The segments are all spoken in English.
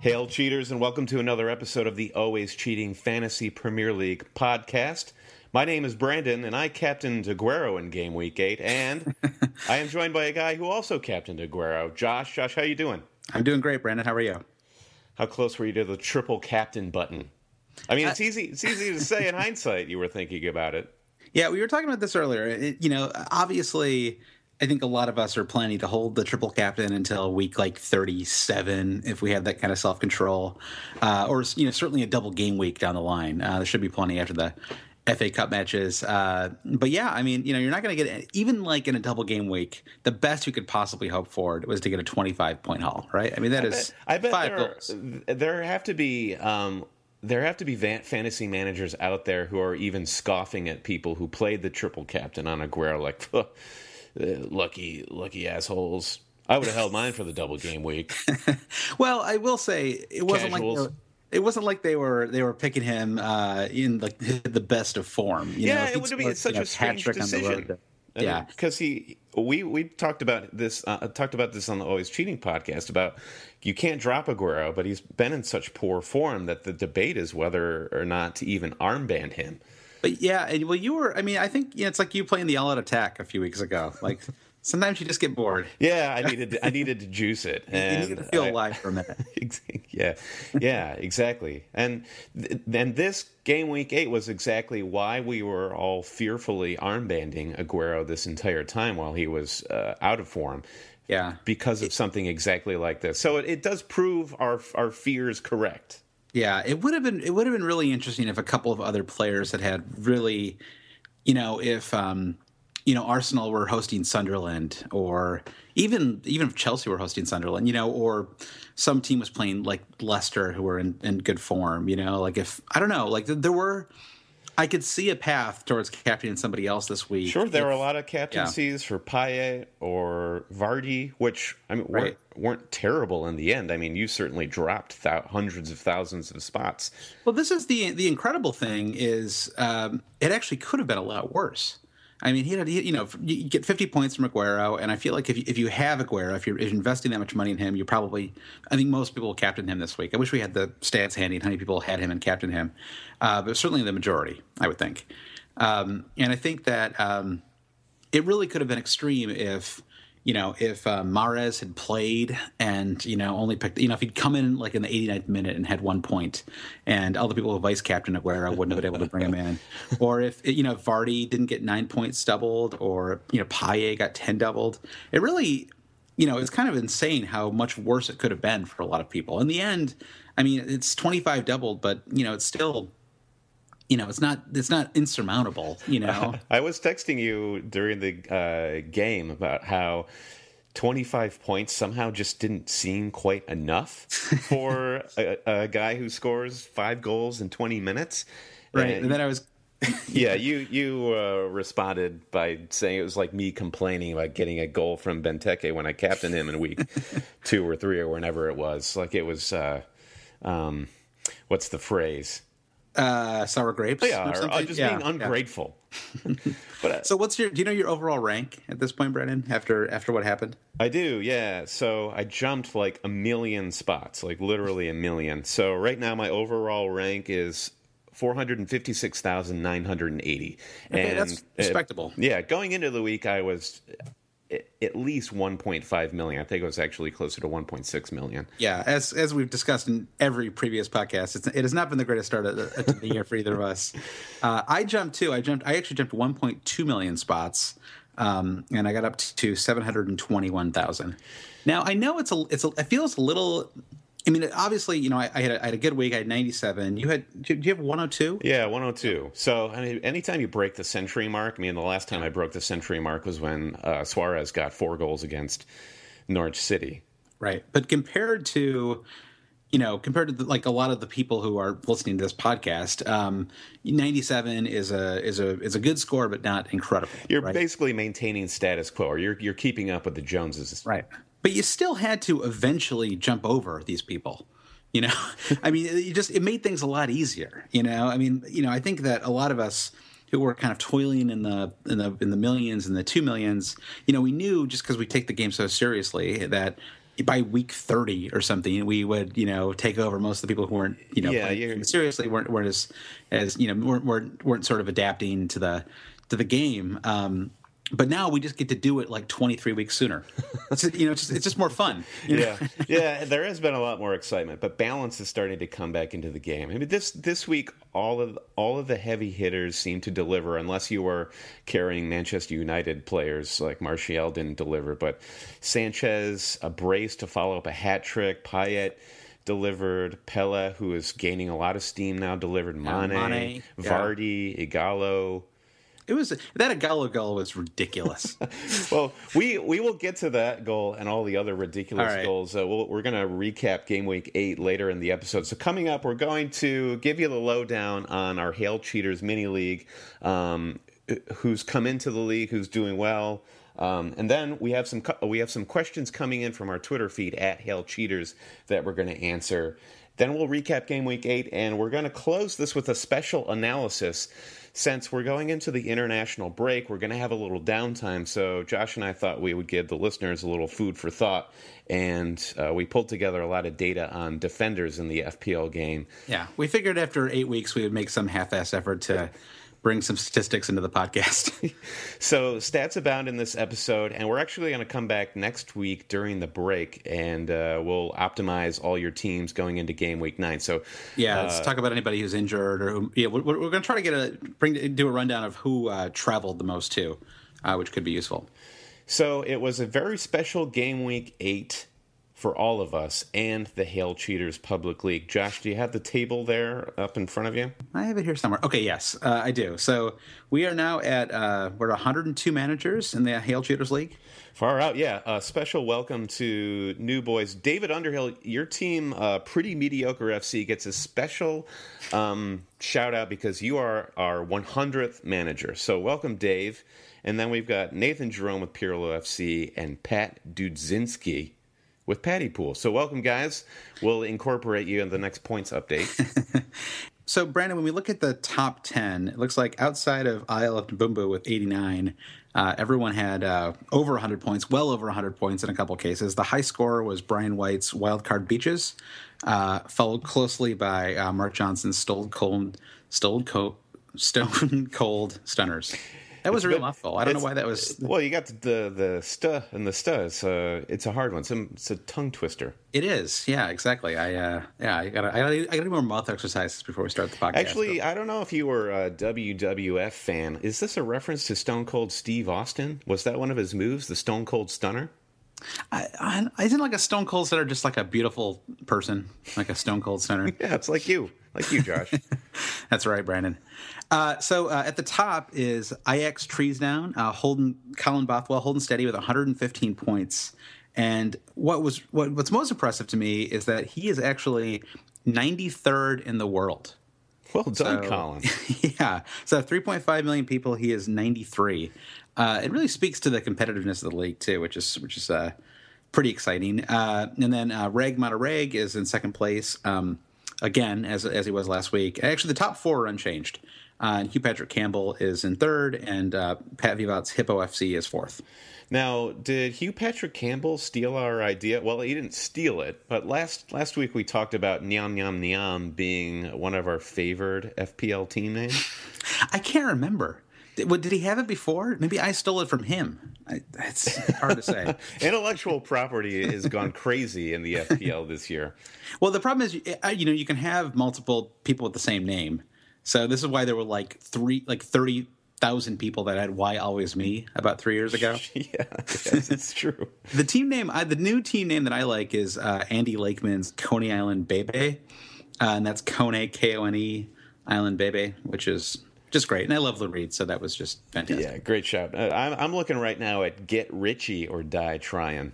Hail, cheaters, and welcome to another episode of the Always Cheating Fantasy Premier League podcast. My name is Brandon, and I captained Aguero in Game Week 8, and I am joined by a guy who also captained Aguero. Josh, Josh, how are you doing? I'm doing great, Brandon. How are you? How close were you to the triple captain button? I mean, it's uh, easy. It's easy to say in hindsight. You were thinking about it. Yeah, we were talking about this earlier. It, you know, obviously, I think a lot of us are planning to hold the triple captain until week like 37 if we have that kind of self control, uh, or you know certainly a double game week down the line. Uh, there should be plenty after the FA Cup matches. Uh, but yeah, I mean, you know, you're not going to get even like in a double game week. The best you could possibly hope for was to get a 25 point haul, right? I mean, that I is bet, I bet five there, goals. there have to be. Um, there have to be van- fantasy managers out there who are even scoffing at people who played the triple captain on Aguero, like, lucky, lucky assholes. I would have held mine for the double game week. well, I will say it wasn't Casuals. like they, it wasn't like they were they were picking him uh, in like the best of form. You yeah, know, it would be such a strange hat-trick on the road decision. yeah, because he we we talked about this uh, talked about this on the Always Cheating podcast about you can't drop Aguero, but he's been in such poor form that the debate is whether or not to even armband him. But yeah, and, well, you were. I mean, I think you know, it's like you playing the all out attack a few weeks ago. Like sometimes you just get bored. Yeah, I needed I needed to juice it, You and need to feel I- alive for a minute. Yeah, yeah, exactly. And then this game week eight was exactly why we were all fearfully armbanding Aguero this entire time while he was uh, out of form. Yeah. because of something exactly like this. So it, it does prove our our fears correct. Yeah, it would have been it would have been really interesting if a couple of other players had had really, you know, if um, you know Arsenal were hosting Sunderland, or even even if Chelsea were hosting Sunderland, you know, or some team was playing like Leicester, who were in, in good form, you know, like if I don't know, like there were, I could see a path towards captaining somebody else this week. Sure, there if- were a lot of captaincies for Payet or Vardy, which I mean weren't, Right. weren't terrible in the end. I mean, you certainly dropped thou- hundreds of thousands of spots. Well, this is the the incredible thing is um, it actually could have been a lot worse. I mean, he had you know you get 50 points from Aguero, and I feel like if you, if you have Aguero, if you're, if you're investing that much money in him, you probably I think most people will captain him this week. I wish we had the stats handy and how many people had him and captain him, uh, but certainly the majority, I would think. Um, and I think that um, it really could have been extreme if you know if uh, Mahrez had played and you know only picked you know if he'd come in like in the 89th minute and had one point and all the people who vice captain Aguero wouldn't have been able to bring him in. Or if you know Vardy didn't get nine points doubled or you know Payet got 10 doubled. It really you know it's kind of insane how much worse it could have been for a lot of people. In the end I mean it's 25 doubled but you know it's still you know it's not it's not insurmountable you know I was texting you during the uh, game about how 25 points somehow just didn't seem quite enough for a, a, guy who scores five goals in 20 minutes. Right. And, and then I was. yeah, you you uh, responded by saying it was like me complaining about getting a goal from Benteke when I captained him in week two or three or whenever it was. Like it was, uh, um, what's the phrase? Uh, sour grapes. Yeah, or, or just yeah, being ungrateful. Yeah. but uh, so, what's your? Do you know your overall rank at this point, Brendan? After after what happened? I do. Yeah. So I jumped like a million spots, like literally a million. So right now my overall rank is 456,980. Okay, and that's respectable. Uh, yeah, going into the week, I was at least 1.5 million. I think it was actually closer to 1.6 million. Yeah, as as we've discussed in every previous podcast, it's, it has not been the greatest start of the, of the year for either of us. Uh, I jumped too. I jumped. I actually jumped 1.2 million spots, um, and I got up to 721,000. Now I know it's a it's a, it feels a little I mean, obviously, you know, I, I, had a, I, had a good week. I had 97. You had, did you have 102? Yeah, 102. So, I mean, anytime you break the century mark, I mean, the last time I broke the century mark was when uh, Suarez got four goals against Norwich City. Right. But compared to, you know, compared to the, like a lot of the people who are listening to this podcast, um, 97 is a is a is a good score, but not incredible. You're right? basically maintaining status quo, or you're you're keeping up with the Joneses. Right but you still had to eventually jump over these people you know? I mean it just it made things a lot easier you know? I mean you know i think that a lot of us who were kind of toiling in the in the in the millions and the two millions you know we knew just because we take the game so seriously that by week 30 or something we would you know take over most of the people who weren't you know yeah, seriously weren't weren't as as you know weren't, weren't weren't sort of adapting to the to the game. Um but now we just get to do it like 23 weeks sooner. It's, you know, it's just, it's just more fun. Yeah, yeah. There has been a lot more excitement, but balance is starting to come back into the game. I mean, this this week, all of all of the heavy hitters seem to deliver, unless you were carrying Manchester United players like Martial didn't deliver, but Sanchez a brace to follow up a hat trick. Payet delivered. Pellè, who is gaining a lot of steam now, delivered. Mane, Mane Vardy, yeah. Ighalo. It was that a Ighalo goal was ridiculous. well, we we will get to that goal and all the other ridiculous right. goals. Uh, we we are going to recap game week eight later in the episode. So coming up, we're going to give you the lowdown on our Hail Cheaters mini league. Um, who's come into the league? Who's doing well? Um, and then we have some we have some questions coming in from our Twitter feed at Hail Cheaters that we're going to answer. Then we'll recap game week eight, and we're going to close this with a special analysis since we're going into the international break, we're going to have a little downtime. So Josh and I thought we would give the listeners a little food for thought, and uh, we pulled together a lot of data on defenders in the FPL game. Yeah, we figured after eight weeks we would make some half-ass effort to bring some statistics into the podcast. so stats abound in this episode, and we're actually going to come back next week during the break, and uh, we'll optimize all your teams going into game week nine. So yeah, uh, let's talk about anybody who's injured, or who, yeah, we're, we're going to try to get a bring do a rundown of who uh, traveled the most too, uh, which could be useful. So it was a very special game week eight for all of us and the Hail Cheaters Public League. Josh, do you have the table there up in front of you? I have it here somewhere. Okay, yes, uh, I do. So we are now at uh, we're 102 managers in the Hail Cheaters League. Far out, yeah. A special welcome to new boys, David Underhill. Your team, uh, Pretty Mediocre FC, gets a special um, shout out because you are our 100th manager. So welcome, Dave. And then we've got Nathan Jerome with Pirlo FC and Pat Dudzinski with Patty Pool. So welcome, guys. We'll incorporate you in the next points update. so, Brandon, when we look at the top 10, it looks like outside of Isle of Bumbu with 89, uh, everyone had uh, over 100 points, well over 100 points in a couple cases. The high score was Brian White's Wildcard Beaches, uh, followed closely by uh, Mark Johnson's Stone Cold, Stone Cold, Stone Cold Stunners. That was a real mouthful. I don't know why that was. Well, you got the the stu and the stu. It's a it's a hard one. It's a, it's a tongue twister. It is. Yeah, exactly. I uh, yeah, I got I got I got do more mouth exercises before we start the podcast. Actually. I don't know if you were a WWF fan. Is this a reference to Stone Cold Steve Austin? Was that one of his moves, the Stone Cold Stunner? I, I, isn't like a Stone Cold Stunner just like a beautiful person, like a Stone Cold Stunner? yeah, it's like you, like you, Josh. That's right, Brandon. Uh, so uh, at the top is IX Trees Down, uh, Holden Colin Bothwell holding steady with 115 points. And what was what, what's most impressive to me is that he is actually 93rd in the world. Well done, so, Colin. Yeah. So 3.5 million people. He is 93. Uh, it really speaks to the competitiveness of the league too, which is which is uh, pretty exciting. Uh, and then uh, Reg Montereg is in second place um, again, as as he was last week. Actually, the top four are unchanged. Uh, and Hugh Patrick Campbell is in third, and uh, Pat Vivat's Hippo FC is fourth. Now, did Hugh Patrick Campbell steal our idea? Well, he didn't steal it, but last last week we talked about Nyam Nyam Nyam being one of our favored FPL team names. I can't remember. Did, did he have it before? Maybe I stole it from him. I, it's hard to say. Intellectual property has gone crazy in the FPL this year. Well, the problem is, you know, you can have multiple people with the same name. So this is why there were like three, like thirty thousand people that had "Why Always Me" about three years ago. yeah, yes, it's true. the team name, I, the new team name that I like is uh, Andy Lakeman's Coney Island Bebe, uh, and that's Kone K O N E Island Bebe, which is just great. And I love Lou Reed, so that was just fantastic. Yeah, great shout. Uh, I'm, I'm looking right now at Get Ritchie or Die Trying.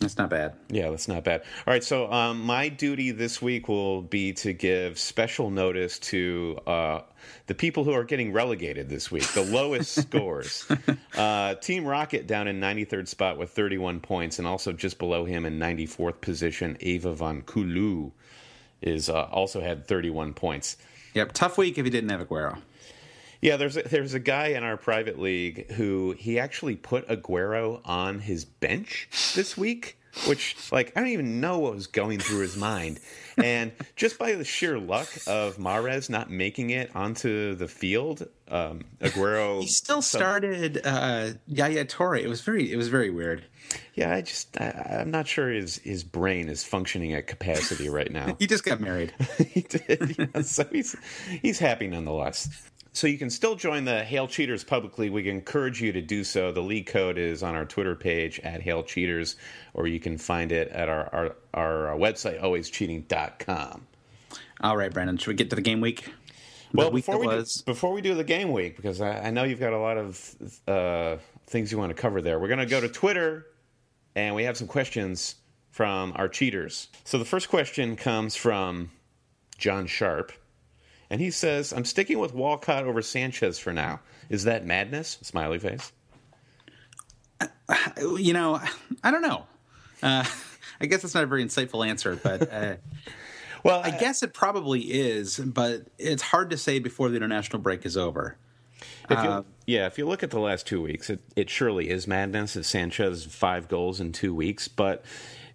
That's not bad. Yeah, that's not bad. All right, so um, my duty this week will be to give special notice to uh, the people who are getting relegated this week, the lowest scores. Uh, Team Rocket down in 93rd spot with 31 points, and also just below him in 94th position, Ava Von Kulu is uh, also had 31 points. Yep, tough week if he didn't have Aguero. Yeah, there's a, there's a guy in our private league who he actually put Aguero on his bench this week, which like I don't even know what was going through his mind. And just by the sheer luck of Mahrez not making it onto the field, um, Aguero he still started uh, Yaya Toure. It was very it was very weird. Yeah, I just I, am not sure his his brain is functioning at capacity right now. he just got married. he did, yeah, so he's he's happy nonetheless. So you can still join the Hail Cheaters publicly. We encourage you to do so. The league code is on our Twitter page at Hail Cheaters, or you can find it at our, our, our website, alwayscheating.com. All right, Brandon, should we get to the game week? The well, week before, we do, before we do the game week, because I, I know you've got a lot of uh, things you want to cover there, we're going to go to Twitter, and we have some questions from our cheaters. So the first question comes from John Sharp and he says, I'm sticking with Walcott over Sanchez for now. Is that madness? Smiley face. You know, I don't know. Uh, I guess that's not a very insightful answer, but uh, well, I, I guess it probably is. But it's hard to say before the international break is over. If uh, yeah, if you look at the last two weeks, it, it surely is madness. That Sanchez five goals in two weeks, but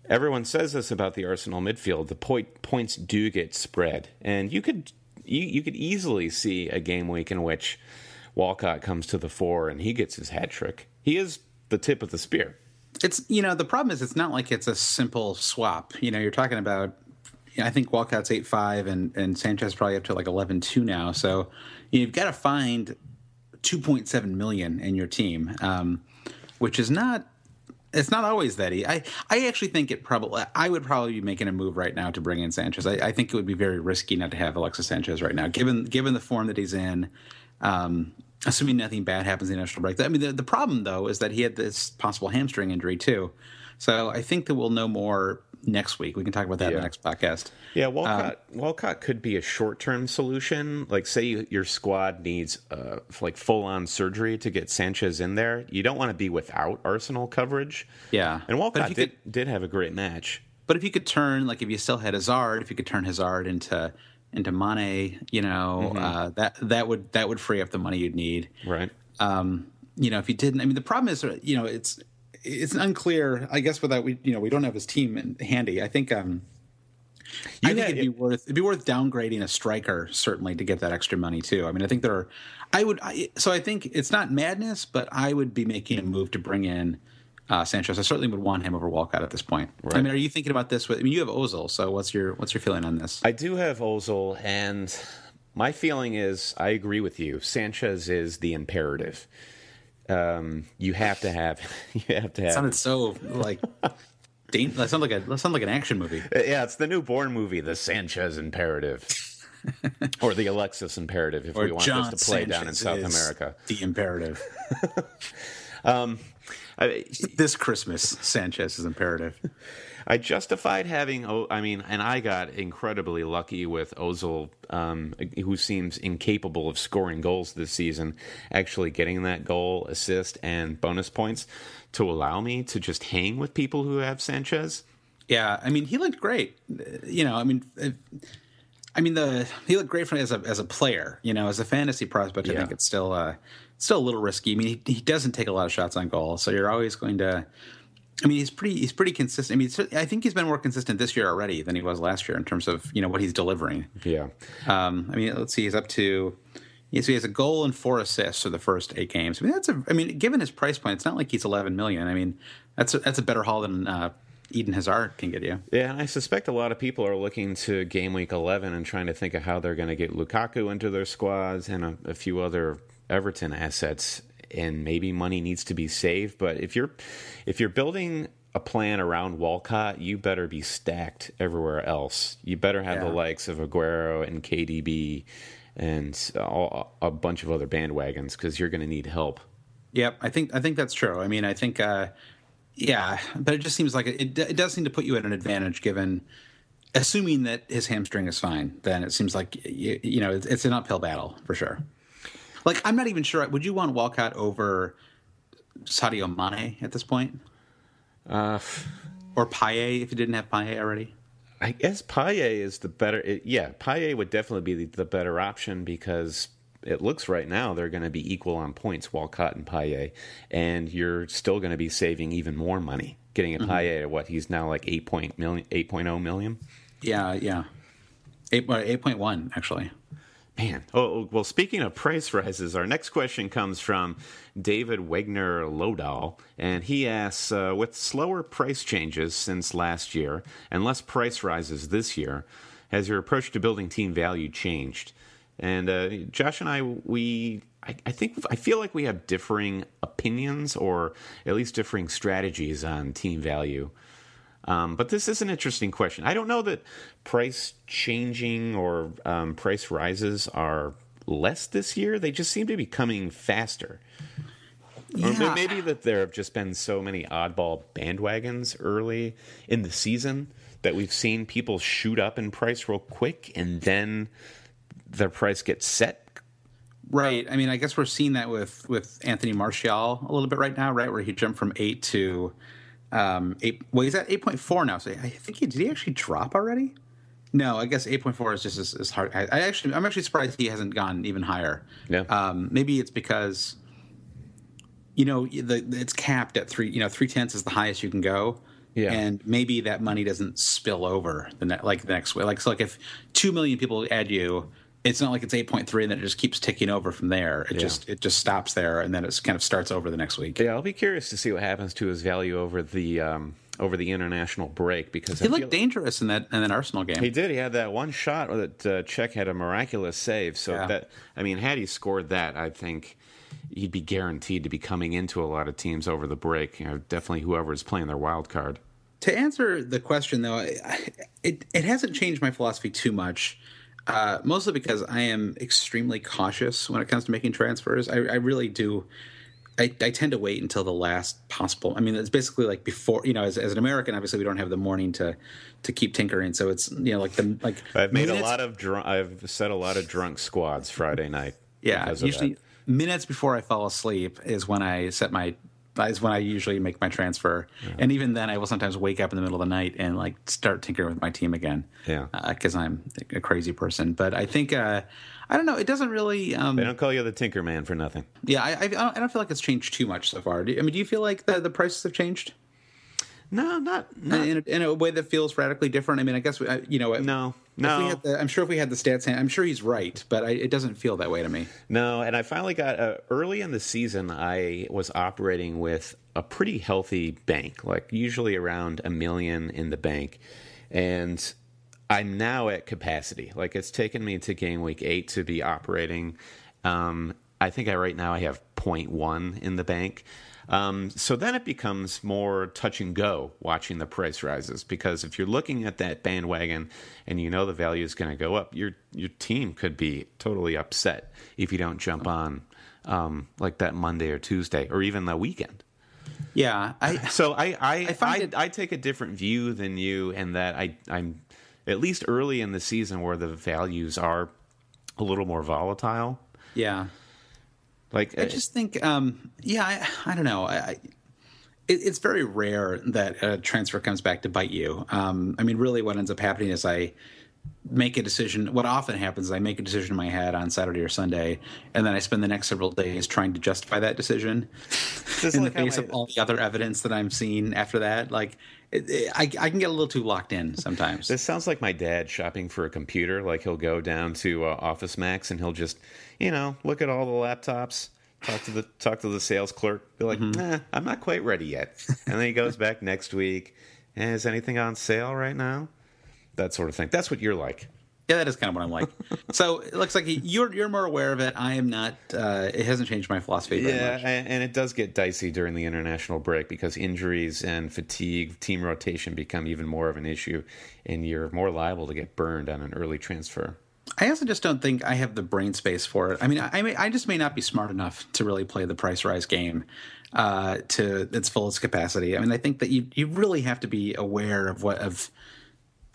everyone says this about the Arsenal midfield. The point, points do get spread, and you could you, you could easily see a game week in which Walcott comes to the fore and he gets his hat trick. He is the tip of the spear. It's you know the problem is it's not like it's a simple swap. You know you're talking about. I think Walcott's eight five and and Sanchez probably up to like 11-2 now. So you've got to find two point seven million in your team, um, which is not it's not always that easy. I, I actually think it probably I would probably be making a move right now to bring in Sanchez. I, I think it would be very risky not to have Alexis Sanchez right now, given given the form that he's in. Um, assuming nothing bad happens in the national break. I mean, the, the problem though is that he had this possible hamstring injury too. So I think that we'll know more next week. We can talk about that yeah. in the next podcast. Yeah, Walcott um, Walcott could be a short term solution. Like, say you, your squad needs uh, like full on surgery to get Sanchez in there. You don't want to be without Arsenal coverage. Yeah, and Walcott did could, did have a great match. But if you could turn like if you still had Hazard, if you could turn Hazard into into Mane, you know, mm-hmm. uh, that that would that would free up the money you'd need. Right. Um, you know, if you didn't, I mean, the problem is, you know, it's it's unclear. I guess without we, you know, we don't have his team in, handy. I think. Um, you I think it'd be worth it'd be worth downgrading a striker certainly to get that extra money too. I mean, I think there are. I would. I, so I think it's not madness, but I would be making a move to bring in uh, Sanchez. I certainly would want him over Walcott at this point. Right. I mean, are you thinking about this? With, I mean, you have Ozil. So what's your what's your feeling on this? I do have Ozil, and my feeling is I agree with you. Sanchez is the imperative um, you have to have you have to have. It sounded so like. that sounds like a that sounds like an action movie. Uh, yeah, it's the new Bourne movie, The Sanchez Imperative. or the Alexis imperative if or we want John this to play down in South America. The imperative. I, this Christmas, Sanchez is imperative. I justified having. Oh, I mean, and I got incredibly lucky with Ozil, um, who seems incapable of scoring goals this season, actually getting that goal, assist, and bonus points to allow me to just hang with people who have Sanchez. Yeah, I mean, he looked great. You know, I mean, I mean the he looked great for, as a as a player. You know, as a fantasy prospect, I Yeah. think it's still uh, still a little risky. I mean, he, he doesn't take a lot of shots on goal, so you're always going to. I mean, he's pretty he's pretty consistent. I mean, I think he's been more consistent this year already than he was last year in terms of you know what he's delivering. Yeah, Um, I mean, let's see, he's up to. Yeah, so he has a goal and four assists for the first eight games. I mean, that's a. I mean, given his price point, it's not like he's 11 million. I mean, that's a, that's a better haul than uh, Eden Hazard can get you. yeah, and I suspect a lot of people are looking to game week eleven and trying to think of how they're going to get Lukaku into their squads and a, a few other Everton assets, and maybe money needs to be saved. But if you're if you're building a plan around Walcott, you better be stacked everywhere else. You better have the likes of Aguero and KDB and all, a bunch of other bandwagons because you're going to need help. Yep, I think I think that's true. I mean, I think, uh, yeah, but it just seems like it, it, it does seem to put you at an advantage given, assuming that his hamstring is fine. Then it seems like you, you know it's, it's an uphill battle for sure. Like I'm not even sure. Would you want Walcott over Sadio Mane at this point, Uh, or Payet if you didn't have Payet already? I guess Payet is the better. It, yeah, Payet would definitely be the, the better option because it looks right now they're going to be equal on points, Walcott and Payet, and you're still going to be saving even more money getting a Payet at what he's now like 8 point million, 8.0 million. Yeah, yeah, eight eight point one actually. Man. Oh, oh, well, speaking of price rises, our next question comes from David Wegner Lodahl, and he asks uh, With slower price changes since last year and less price rises this year, has your approach to building team value changed? And uh, Josh and I, we, I, I think, I feel like we have differing opinions or at least differing strategies on team value. Um, but this is an interesting question. I don't know that price changing or um, price rises are less this year. They just seem to be coming faster. Or Yeah. maybe that there have just been so many oddball bandwagons early in the season that we've seen people shoot up in price real quick and then their price gets set. Right. I mean, I guess we're seeing that with with Anthony Martial a little bit right now, right? Where he jumped from eight to um eight. Well, he's at eight point four now. So I think he did he actually drop already? No, I guess eight point four is just as, as hard. I, I actually, I'm actually surprised he hasn't gone even higher. Yeah. Um, maybe it's because you know the, it's capped at three. You know, three tenths is the highest you can go. Yeah. And maybe that money doesn't spill over the ne- like the next way. Like so, like if two million people add you, it's not like it's eight point three and then it just keeps ticking over from there. It just it just stops there and then it kind of starts over the next week. Yeah, I'll be curious to see what happens to his value over the um, over the international break because He I looked dangerous in that in that Arsenal game. He did. He had that one shot that uh, Cech had a miraculous save. So Yeah. that I mean, had he scored that, I think he'd be guaranteed to be coming into a lot of teams over the break. You know, definitely whoever is playing their wild card. to answer the question though, it it hasn't changed my philosophy too much. Uh, mostly because I am extremely cautious when it comes to making transfers. I, I really do. I, I tend to wait until the last possible. I mean, it's basically like before. You know, as, as an American, obviously we don't have the morning to to keep tinkering. So it's you know like the like. I've made a lot of drunk. I've set a lot of drunk squads Friday night. Yeah, usually that. minutes before I fall asleep is when I set my is when I usually make my transfer, and even then I will sometimes wake up in the middle of the night and like start tinkering with my team again. Yeah. because I'm a crazy person. But I think uh, I don't know. It doesn't really. Um, They don't call you the Tinker Man for nothing. yeah, I, I, I don't, I don't feel like it's changed too much so far. Do I mean, do you feel like the, the prices have changed No, not, not in, a, in a way that feels radically different? I mean, I guess we- I- you know. no, If no. we had the, I'm sure if we had the stats, hand- I'm sure he's right, but I, it doesn't feel that way to me. No, and I finally got uh, early in the season. I was operating with a pretty healthy bank, like usually around a million in the bank, and I'm now at capacity. Like it's taken me to game week eight to be operating. Um, I think I right now I have 0.1 in the bank. Um, so then it becomes more touch and go watching the price rises because if you're looking at that bandwagon and you know the value is going to go up, your your team could be totally upset if you don't jump on um, like that Monday or Tuesday or even the weekend. Yeah, I so I I I, I, it- I take a different view than you in that I I'm at least early in the season where the values are a little more volatile. yeah. Like I just think, um, yeah, I, I don't know. I, I, it, it's very rare that a transfer comes back to bite you. Um, I mean, really, what ends up happening is I make a decision. What often happens is I make a decision in my head on Saturday or Sunday, and then I spend the next several days trying to justify that decision in like the face of all the other evidence that I'm seeing after that. Like, it, it, I, I can get a little too locked in sometimes. This sounds like my dad shopping for a computer. Like he'll go down to uh, Office Max and he'll just, you know, look at all the laptops, talk to the talk to the sales clerk, be like, "Nah, I'm not quite ready yet." And then he goes back next week. Eh, is anything on sale right now? That sort of thing. That's what you're like. Yeah, that is kind of what I'm like. so it looks like you're you're more aware of it. I am not. Uh, it hasn't changed my philosophy very Yeah, much. and, and it does get dicey during the international break because injuries and fatigue, team rotation become even more of an issue, and you're more liable to get burned on an early transfer. I also just don't think I have the brain space for it. I mean, I may, I just may not be smart enough to really play the price rise game uh, to its fullest capacity. I mean, I think that you you really have to be aware of what of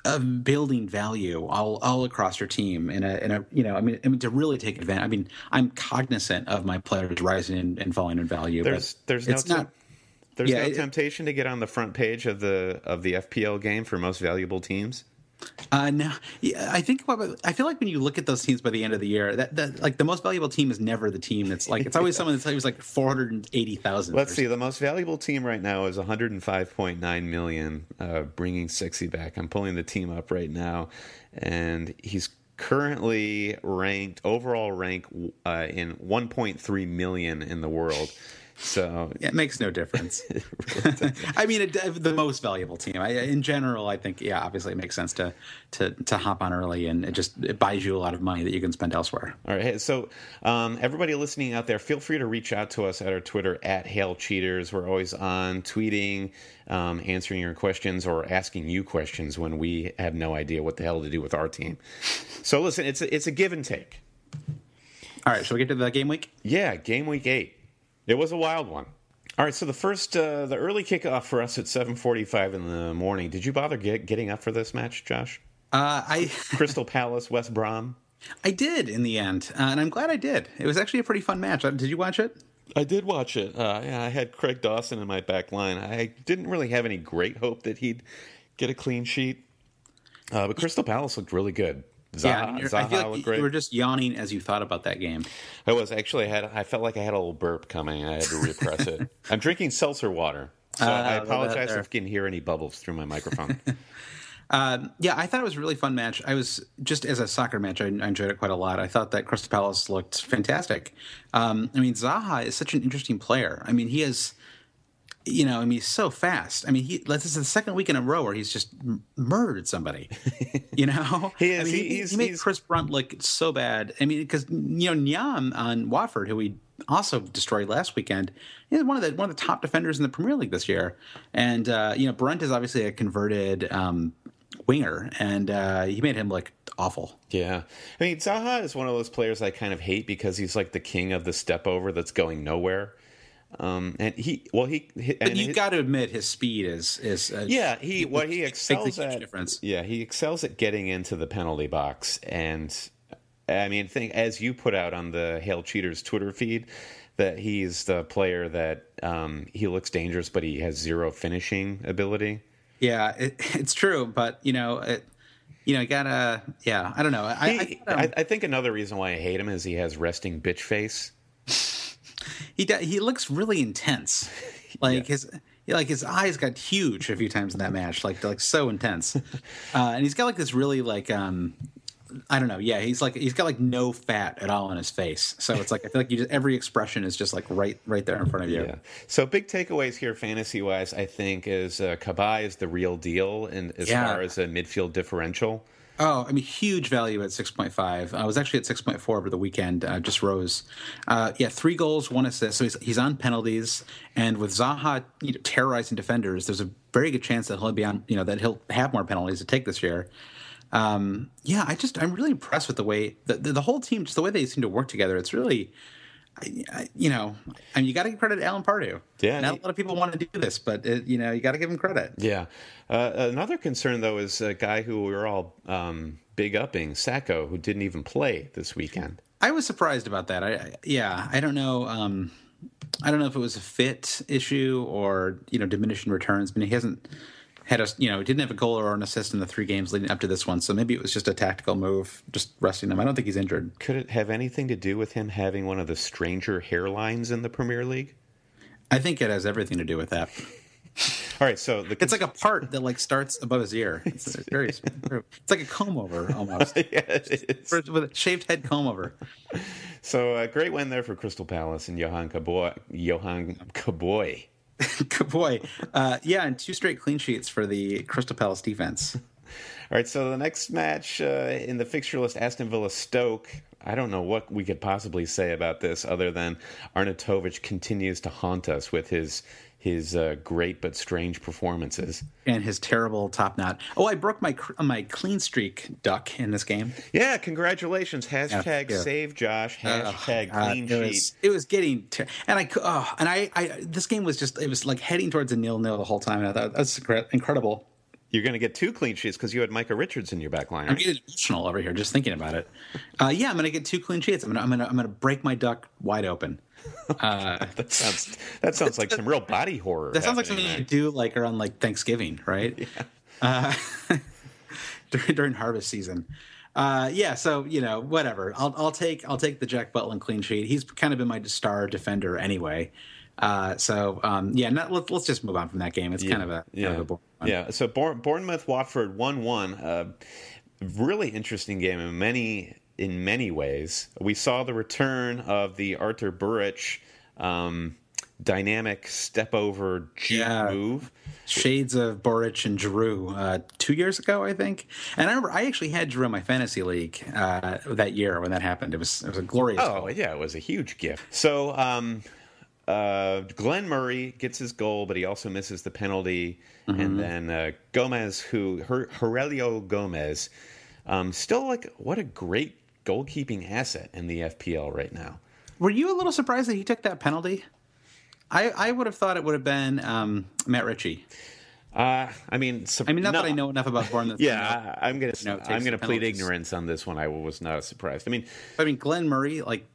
of building value all all across your team in a in a you know I mean I mean to really take advantage. I mean, I'm cognizant of my players rising and, and falling in value. There's there's no not. there's yeah, no it- temptation to get on the front page of the of the FPL game for most valuable teams. Uh, no, I think what, I feel like when you look at those teams by the end of the year, that, that like the most valuable team is never the team that's like it's always someone that's always like four hundred and eighty thousand. Let's see. The most valuable team right now is 105.9 million, uh, bringing sexy back. I'm pulling the team up right now, and he's currently ranked overall rank uh, in 1.3 million in the world. So Yeah, it makes no difference. I mean, it, the most valuable team. I, in general, I think, yeah, obviously, it makes sense to to to hop on early, and it just it buys you a lot of money that you can spend elsewhere. All right. Hey, so, um, everybody listening out there, feel free to reach out to us at our Twitter at Hail Cheaters. We're always on tweeting, um, answering your questions, or asking you questions when we have no idea what the hell to do with our team. So, listen, it's a, it's a give and take. All right, shall we get to the game week? Yeah, game week eight. It was a wild one. All right, so the first, uh, the early kickoff for us at seven forty-five in the morning. Did you bother get, getting up for this match, Josh? Uh, I Crystal Palace, West Brom. I did in the end, uh, and I'm glad I did. It was actually a pretty fun match. Uh, Did you watch it? I did watch it. Uh, yeah, I had Craig Dawson in my back line. I didn't really have any great hope that he'd get a clean sheet, uh, but Crystal Palace looked really good. Zaha, yeah, Zaha I feel like great. you were just yawning as you thought about that game. I was actually I had. I felt like I had a little burp coming. I had to repress it. I'm drinking seltzer water, so Ah, I apologize if you can hear any bubbles through my microphone. Um, yeah, I thought it was a really fun match. I was just as a soccer match, I, I enjoyed it quite a lot. I thought that Crystal Palace looked fantastic. Um, I mean, Zaha is such an interesting player. I mean, he is, you know, I mean, he's so fast. I mean, he this is the second week in a row where he's just m- murdered somebody. You know, He is. I mean, He- he, he's- he made Chris Brunt look so bad. I mean, because you know, Nyom on Watford, who he also destroyed last weekend, is one of the one of the top defenders in the Premier League this year. And uh, you know, Brunt is obviously a converted um, winger, and uh, he made him look awful. yeah, I mean Zaha is one of those players I kind of hate because he's like the king of the step over that's going nowhere. Um, and he, well, he, he But and you he- got to admit, his speed is is uh, Yeah, he what he excels at. difference. Yeah, he excels at getting into the penalty box, and I mean, think as you put out on the Hail Cheaters Twitter feed that he's the player that um, he looks dangerous, but he has zero finishing ability. Yeah, it, it's true, but you know, it, you know, gotta. Yeah, I don't know. I, He, I, I, I think another reason why I hate him is he has resting bitch face. he he looks really intense. Like his like his eyes got huge a few times in that match, like like so intense. Uh, and he's got like this really like um I don't know. Yeah, he's like he's got like no fat at all on his face. So it's like I feel like you just every expression is just like right right there in front of you. Yeah. So big takeaways here, fantasy wise, I think is uh, Cabaye is the real deal, and as Yeah. far as a midfield differential. Oh, I mean, huge value at 6.5. I was actually at 6.4 over the weekend, uh, just rose. Uh, yeah, three goals, one assist. So he's, he's on penalties. And with Zaha you know, terrorizing defenders, there's a very good chance that he'll be on, you know, that he'll have more penalties to take this year. Um, yeah, I just, I'm really impressed with the way, the, the, the whole team, just the way they seem to work together. It's really, you know, I mean, you got to give credit to Alan Pardew. Yeah, not a lot of people want to do this, but it, you know, you got to give him credit. Yeah. Uh, another concern though is a guy who we are all um, big upping, Sakho, who didn't even play this weekend. I was surprised about that. I, I yeah, I don't know. Um, I don't know if it was a fit issue or you know diminishing returns. I mean, he hasn't had a you know didn't have a goal or an assist in the three games leading up to this one, so maybe it was just a tactical move, just resting him. I don't think he's injured. Could it have anything to do with him having one of the stranger hairlines in the Premier League? I think it has everything to do with that. All right, so the, it's like a part that like starts above his ear. It's, very, it's like a comb over almost. yeah, with a shaved head comb over. So a great win there for Crystal Palace and Yohan Cabaye. Yohan Cabaye Good boy. Uh, yeah, and two straight clean sheets for the Crystal Palace defense. All right, so the next match uh, in the fixture list, Aston Villa Stoke. I don't know what we could possibly say about this other than Arnautovic continues to haunt us with his his uh, great but strange performances and his terrible top knot. Oh, I broke my my clean streak duck in this game. Yeah, congratulations! Hashtag yeah, yeah. save Josh. Hashtag uh, clean uh, it sheet. Was, it was getting ter- and I oh, and I, I this game was just it was like heading towards a nil nil the whole time. And I thought that's incredible. You're going to get two clean sheets because you had Micah Richards in your back line. Right? I'm getting emotional over here just thinking about it. Uh, yeah, I'm going to get two clean sheets. I'm going to I'm going to I'm going to break my duck wide open. Uh, that sounds that sounds like some real body horror. That sounds like something there. you do like around like Thanksgiving, right? Yeah. Uh, during, during harvest season. Uh, yeah, so you know, whatever. I'll I'll take I'll take the Jack Butland clean sheet. He's kind of been my star defender anyway. Uh, so um, yeah, not, let's let's just move on from that game. It's yeah, kind of a yeah kind of a yeah. So Bournemouth Watford one one. Uh, really interesting game in many in many ways. We saw the return of the Artur Boruc um, dynamic step over yeah. move. Shades of Boruc and Giroud uh, two years ago, I think. And I remember I actually had Giroud in my fantasy league uh, that year when that happened. It was it was a glorious. Oh goal. yeah, it was a huge gift. So um, uh, Glenn Murray gets his goal, but he also misses the penalty. Mm-hmm. And then uh, Gomes, who Her- Gomes, um, still like what a great goalkeeping asset in the FPL right now. Were you a little surprised that he took that penalty? I, I would have thought it would have been um, Matt Ritchie. Uh, I mean, I mean, not no, that I know enough about Bournemouth. yeah, I'm gonna you know, I'm gonna plead ignorance on this one. I was not surprised. I mean, I mean, Glenn Murray, like,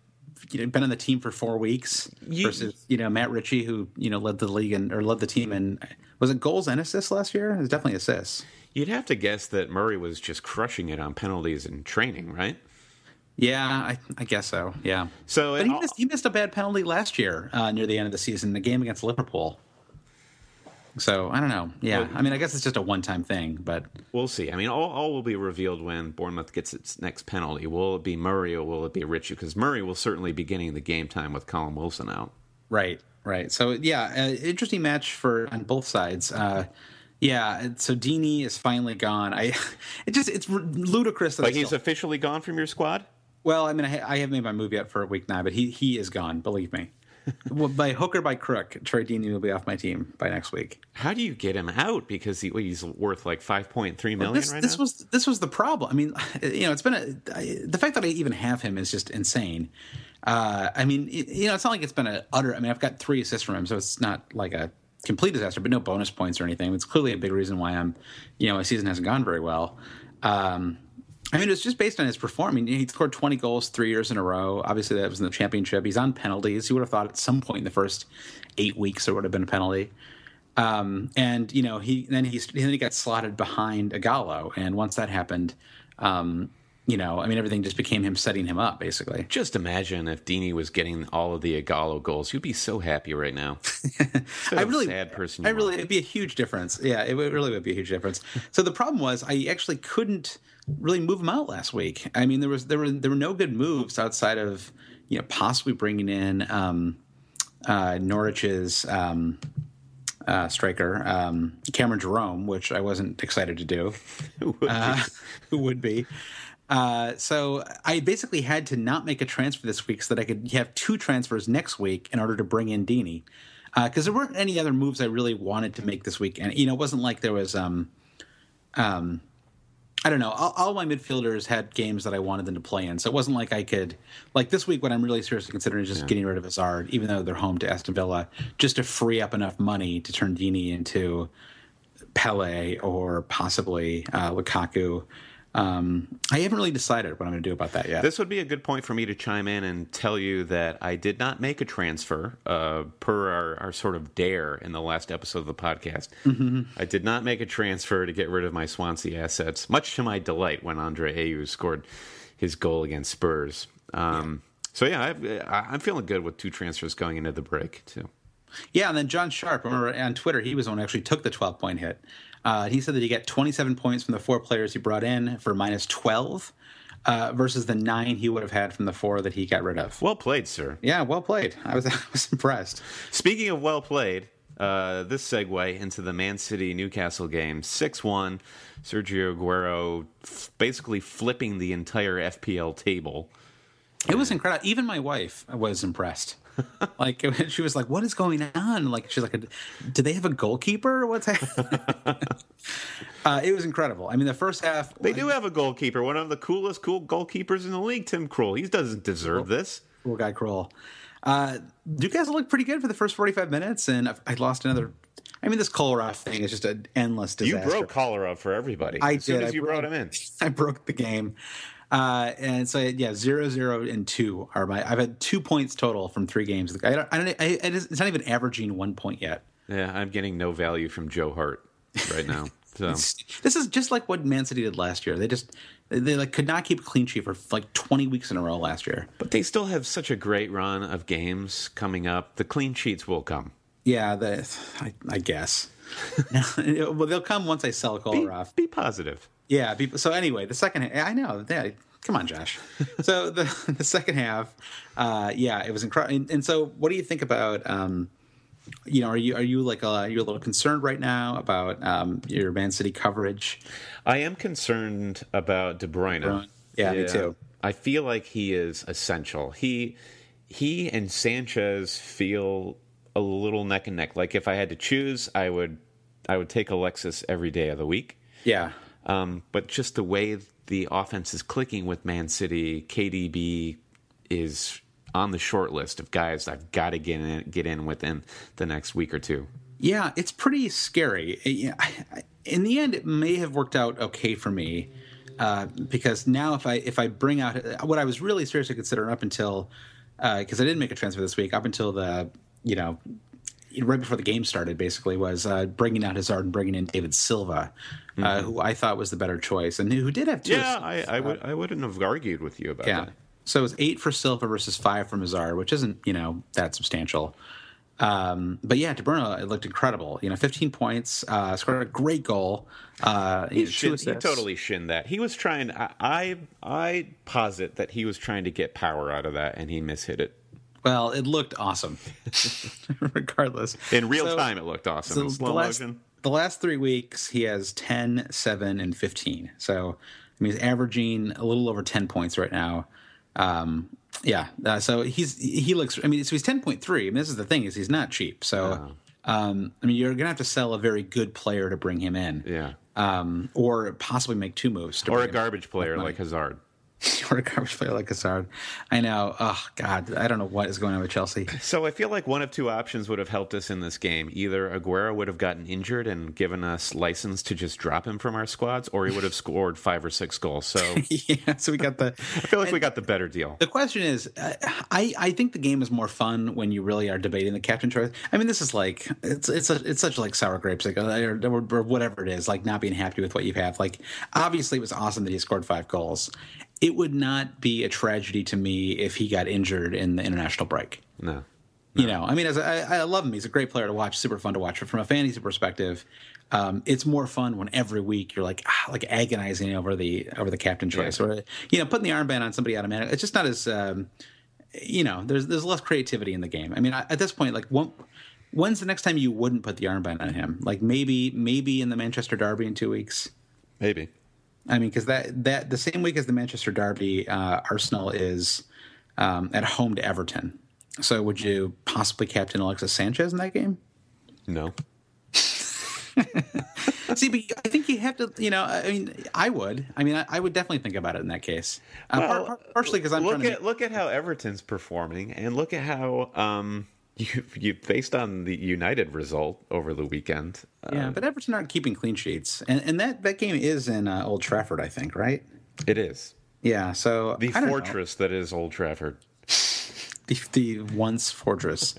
you know, been on the team for four weeks you, versus you know Matt Ritchie, who you know led the league and or led the team and was it goals and assists last year? It was definitely assists. You'd have to guess that Murray was just crushing it on penalties and training, right? Yeah, I, I, guess so. Yeah. So but he missed, he missed, a bad penalty last year uh, near the end of the season, the game against Liverpool. So I don't know. Yeah, well, I mean, I guess it's just a one-time thing, but we'll see. I mean, all, all will be revealed when Bournemouth gets its next penalty. Will it be Murray or will it be Ritchie? Because Murray will certainly be getting the game time with Callum Wilson out. Right. Right. So yeah, uh, interesting match for on both sides. Uh, yeah, so Deeney is finally gone. I, it just it's ludicrous. That like he's still, officially gone from your squad. Well, I mean, I, I, haven't made my move yet for a week now, but he he is gone. Believe me. well, by hook or by crook, Troy Deeney will be off my team by next week. How do you get him out? Because he, he's worth like five point three million well, this, right this now. was this was the problem. I mean, you know, it's been a, I, the fact that I even have him is just insane. Uh, I mean, it, you know, it's not like it's been an utter. I mean, I've got three assists from him, so it's not like a complete disaster, but no bonus points or anything. It's clearly a big reason why I'm, you know, my season hasn't gone very well. Um, I mean, it's just based on his performing. He scored 20 goals three years in a row. Obviously, that was in the championship. He's on penalties. You would have thought at some point in the first eight weeks there would have been a penalty. Um, and you know, he then he then he got slotted behind Ighalo, and once that happened, um, you know, I mean, everything just became him setting him up, basically. Just imagine if Deeney was getting all of the Ighalo goals. You'd be so happy right now. I really, sad person. I really, it'd be a huge difference. Yeah, it would, really would be a huge difference. so the problem was, I actually couldn't really move him out last week. I mean, there was there were there were no good moves outside of you know possibly bringing in um, uh, Norwich's um, uh, striker, um, Cameron Jerome, which I wasn't excited to do. who, would uh, who would be? Uh, so I basically had to not make a transfer this week so that I could have two transfers next week in order to bring in Deeney. Because uh, there weren't any other moves I really wanted to make this week, and you know, it wasn't like there was um, um, I don't know. All, all, my midfielders had games that I wanted them to play in, so it wasn't like I could like this week. What I'm really seriously considering is just yeah. getting rid of Hazard, even though they're home to Aston Villa, just to free up enough money to turn Deeney into Pellè or possibly uh, Lukaku um, I haven't really decided what I'm going to do about that yet. This would be a good point for me to chime in and tell you that I did not make a transfer uh, per our, our, sort of dare in the last episode of the podcast. Mm-hmm. I did not make a transfer to get rid of my Swansea assets, much to my delight when Andre Ayew scored his goal against Spurs. Um, yeah. So yeah, i am feeling good with two transfers going into the break too. Yeah, and then John Sharp, remember on Twitter, he was the one who actually took the 12 point hit. Uh, he said that he got 27 points from the four players he brought in for minus 12 uh, versus the nine he would have had from the four that he got rid of. Well played, sir. Yeah, well played. I was, I was impressed. Speaking of well played, uh, this segue into the Man City Newcastle game 6 1. Sergio Aguero f- basically flipping the entire FPL table. It was incredible. Even my wife was impressed. like she was like, "What is going on?" Like she's like, "Do they have a goalkeeper? What's that?" uh, it was incredible. I mean, the first half they do have a goalkeeper, one of the coolest cool goalkeepers in the league. Tim Krul. He doesn't deserve cool. this. Cool guy Krul. Uh, Newcastle looked pretty good for the first forty-five minutes, and I lost another. I mean, this Kolarov thing is just an endless disaster. You broke Kolarov for everybody. I as did. Soon as I you broke, brought him in, I broke the game. Uh, and so yeah, zero, zero, and two are my. I've had two points total from three games. I don't. I don't. I, it's not even averaging one point yet. Yeah, I'm getting no value from Joe Hart right now. So this is just like what Man City did last year. They just they like could not keep a clean sheet for like 20 weeks in a row last year. But they still have such a great run of games coming up. The clean sheets will come. Yeah, the, I, I guess. well, they'll come once I sell Kolarov. Be, be positive. Yeah. Be, so anyway, the second. I know. Yeah, come on, Josh. so the the second half, uh, yeah, it was incredible. And, and, so, what do you think about? Um, you know, are you are you like a, are you a little concerned right now about um, your Man City coverage? I am concerned about De Bruyne. De Bruyne. Yeah, yeah, me too. I feel like he is essential. He he and Sanchez feel a little neck and neck. Like if I had to choose, I would I would take Alexis every day of the week. Yeah. Um, but just the way the offense is clicking with Man City, KDB is on the short list of guys I've got to get in, get in within the next week or two. Yeah, it's pretty scary. In the end, it may have worked out okay for me uh, because now if I if I bring out what I was really seriously considering up until because uh, I didn't make a transfer this week up until the you know right before the game started, basically, was uh, bringing out Hazard and bringing in David Silva, uh, mm-hmm. uh, who I thought was the better choice, and who did have two. Yeah, I, I, would I wouldn't have argued with you about yeah. that. So it was eight for Silva versus five for Hazard, which isn't you know that substantial. Um, but yeah, De Bruyne it looked incredible. You know, 15 points, uh, scored a great goal. Uh, he, shin, he totally shinned that. He was trying. I, I I posit that he was trying to get power out of that, and he mishit it. Well, it looked awesome, regardless. In real so, time, it looked awesome. So the, last, the last three weeks, he has 10, 7, and 15. So, I mean, he's averaging a little over 10 points right now. Um, yeah. Uh, so he's he looks. I mean, so he's 10.3. I mean, this is the thing is he's not cheap. So, um, I mean, you're gonna have to sell a very good player to bring him in. Yeah. Um, or possibly make two moves. or a garbage player like Hazard. Or a garbage player like Hazard. I know. Oh God, I don't know what is going on with Chelsea. So I feel like one of two options would have helped us in this game. Either Aguero would have gotten injured and given us license to just drop him from our squads, or he would have scored five or six goals. So yeah, so we got the. I feel like we got the better deal. The question is, I I think the game is more fun when you really are debating the captain choice. I mean, this is like it's it's a, it's such like sour grapes, like or, or whatever it is, like not being happy with what you have. Like obviously, it was awesome that he scored five goals it would not be a tragedy to me if he got injured in the international break. No. no. You know, I mean, as I, I, love him. He's a great player to watch, super fun to watch. But from a fantasy perspective, um, it's more fun when every week you're like ah, like agonizing over the over the captain choice yeah. or you know putting the armband on somebody automatic. It's just not as um, you know there's there's less creativity in the game. I mean, I, at this point, like one When's the next time you wouldn't put the armband on him? Like maybe maybe in the Manchester Derby in two weeks. Maybe. I mean, because that that the same week as the Manchester Derby, uh, Arsenal is um, at home to Everton. So would you possibly captain Alexis Sanchez in that game? No. See, but I think you have to. You know, I mean, I would. I mean, I, I would definitely think about it in that case. Uh, Well, par- par- partially because I'm look trying to at look at how Everton's performing, and look at how um, you you based on the United result over the weekend. Yeah, but Everton aren't keeping clean sheets, and and that that game is in uh, Old Trafford, I think, right? it is Yeah, so the don't know. fortress that is Old Trafford. the, the once fortress.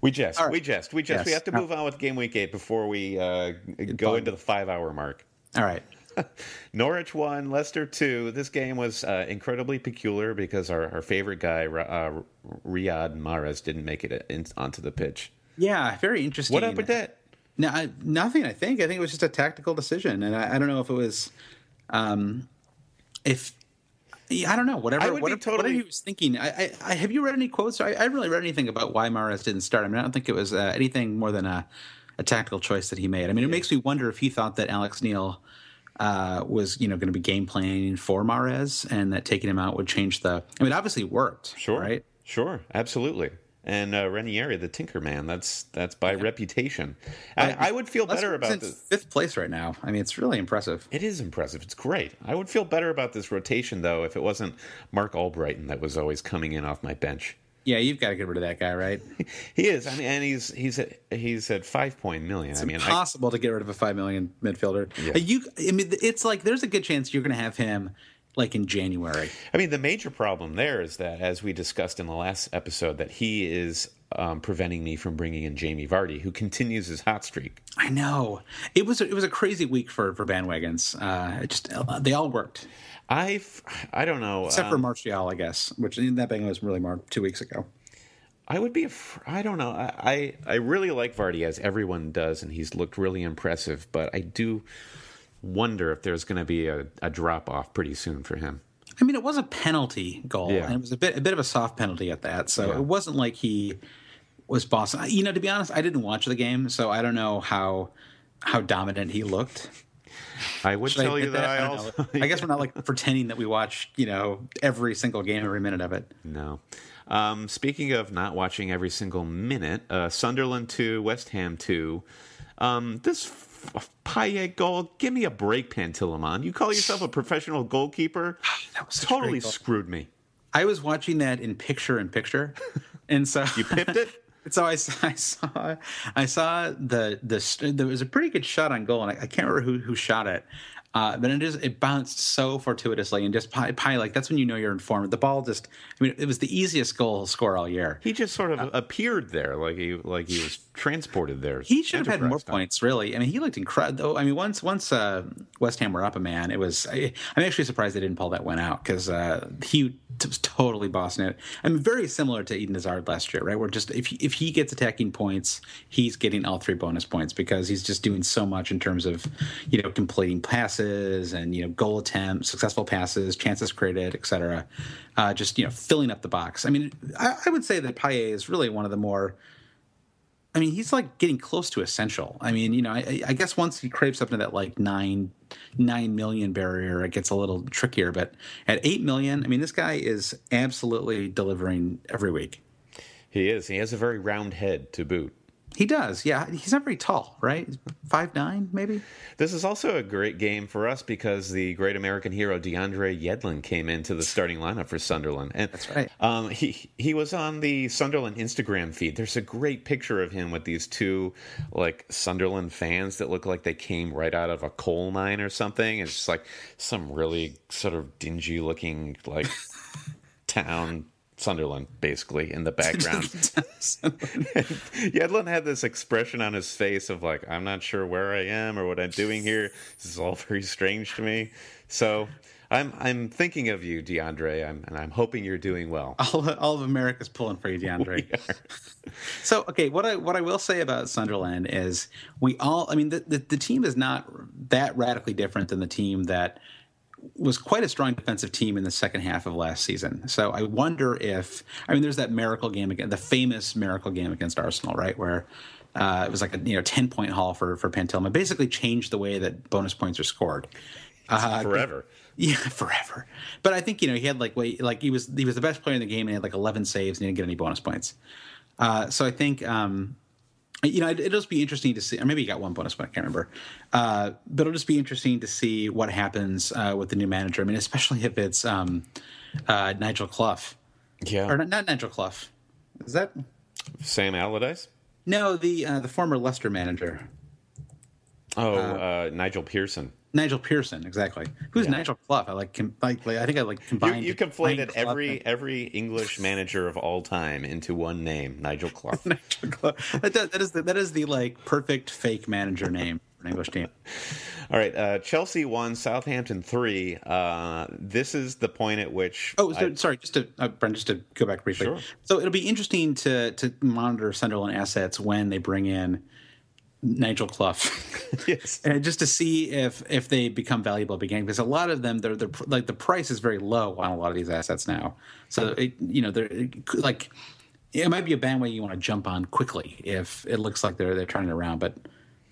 We jest, right. we jest, we jest. We have to move on with game week eight before we uh, go into the five hour mark. All right, Norwich won, Leicester two. This game was uh, incredibly peculiar because our, our favorite guy, uh, Riyad Mahrez, didn't make it in, onto the pitch. yeah, very interesting. What up with that? No, I, nothing. I think. I think it was just a tactical decision, and I, I don't know if it was, um, if I don't know. Whatever. I would be totally- whatever he was thinking. I, I, I have you read any quotes? I, I haven't really read anything about why Mahrez didn't start. I mean, I don't think it was uh, anything more than a, a tactical choice that he made. I mean, it makes me wonder if he thought that Alex Neil. Uh, was you know going to be game planning for Mahrez, and that taking him out would change the. I mean, it obviously worked. Sure, right? Sure, absolutely. And uh, Ranieri, the Tinker Man, that's that's by reputation. I, I would feel better about this. fifth place right now. I mean, it's really impressive. It is impressive. It's great. I would feel better about this rotation though if it wasn't Marc Albrighton that was always coming in off my bench. Yeah, you've got to get rid of that guy, right? He is. I mean, and he's he's at he's at five point million. I mean, I, impossible to get rid of a five million midfielder. Yeah. You, I mean, it's like there's a good chance you're going to have him like in January. I mean, the major problem there is that, as we discussed in the last episode, that he is um, preventing me from bringing in Jamie Vardy, who continues his hot streak. I know it was a, it was a crazy week for for bandwagons. Uh, it just uh, they all worked I I don't know. except for um, Martial, I guess, which that bang was really more two weeks ago. I would be. I don't know. I, I I really like Vardy as everyone does, and he's looked really impressive. But I do wonder if there's going to be a, a drop off pretty soon for him. I mean, it was a penalty goal, Yeah. and it was a bit a bit of a soft penalty at that. So Yeah. it wasn't like he was bossing. You know, to be honest, I didn't watch the game, so I don't know how how dominant he looked. I would Should tell you admit that I, also. I guess we're not like pretending that we watch, you know, every single game, every minute of it. no. Um, speaking of not watching every single minute, uh, Sunderland two, West Ham two. Um, this f- Payet goal, give me a break, Pantilimon. You call yourself a professional goalkeeper? That was totally screwed me. I was watching that in picture in picture, and so You pipped it. So I, saw- I saw I saw the the there was a pretty good shot on goal, and I, I can't remember who who shot it. Uh, but it just it bounced so fortuitously and just pie, pie like that's when you know you're informed. The ball just I mean it was the easiest goal he'll score all year. He just sort of appeared there, like he like he was transported there. He should have had more style. points, really. I mean, he looked incredible. I mean, once once uh, West Ham were up a man, it was. I, I'm actually surprised they didn't pull that one out because uh, he t- totally bossing it. I mean, very similar to Eden Hazard last year, right? Where just if he, if he gets attacking points, he's getting all three bonus points because he's just doing so much in terms of you know completing passes and you know goal attempts, successful passes, chances created, etc. Uh, just you know filling up the box. I mean, I, I would say that Payet is really one of the more I mean, he's like getting close to essential. I mean, you know, I, I guess once he creeps up to that like nine nine million barrier, it gets a little trickier. But at eight million, I mean, this guy is absolutely delivering every week. He is. He has a very round head to boot. He does, yeah. He's not very tall, right? Five nine, maybe. This is also a great game for us because the great American hero DeAndre Yedlin came into the starting lineup for Sunderland, and That's right. Um, he he was on the Sunderland Instagram feed. There's a great picture of him with these two like Sunderland fans that look like they came right out of a coal mine or something. It's just like some really sort of dingy looking like town. Sunderland, basically, in the background. Yedlin had this expression on his face of like, I'm not sure where I am or what I'm doing here. This is all very strange to me. So I'm I'm thinking of you, DeAndre, I'm, and I'm hoping you're doing well. all, all of America's pulling for you, DeAndre. so, okay, what I what I will say about Sunderland is we all. I mean, the the, the team is not that radically different than the team that was quite a strong defensive team in the second half of last season. So I wonder if I mean there's that miracle game again, the famous miracle game against Arsenal, right, where uh, it was like a you know ten point haul for for Pantilimon. Basically changed the way that bonus points are scored. Uh, forever. Yeah, forever. But I think you know he had like wait like he was he was the best player in the game and he had like 11 saves and he didn't get any bonus points. Uh, so I think um, you know, it'll just be interesting to see, or maybe you got one bonus point, I can't remember. Uh, but it'll just be interesting to see what happens uh, with the new manager. I mean, especially if it's um, uh, Nigel Clough. Yeah. Or not, not, Nigel Clough. Is that Sam Allardyce? No, the uh, the former Leicester manager. Oh, uh, uh, Nigel Pearson. Nigel Pearson, exactly. Who's yeah. Nigel Clough? I like, like, like, I think I like combined. You, you conflated every and... every English manager of all time into one name, Nigel Clough. Nigel Clough. That, that is the, that is the like perfect fake manager name for an English team. All right, uh, Chelsea won, Southampton three. Uh, this is the point at which. Oh, so, I... sorry, just to uh, Brent, just to go back briefly. Sure. So it'll be interesting to to monitor Sunderland assets when they bring in Nigel Clough. yes. and just to see if if they become valuable again, because a lot of them, they're, they're like the price is very low on a lot of these assets now. So it, you know, they're like it might be a bandwagon you want to jump on quickly if it looks like they're they're turning around, but.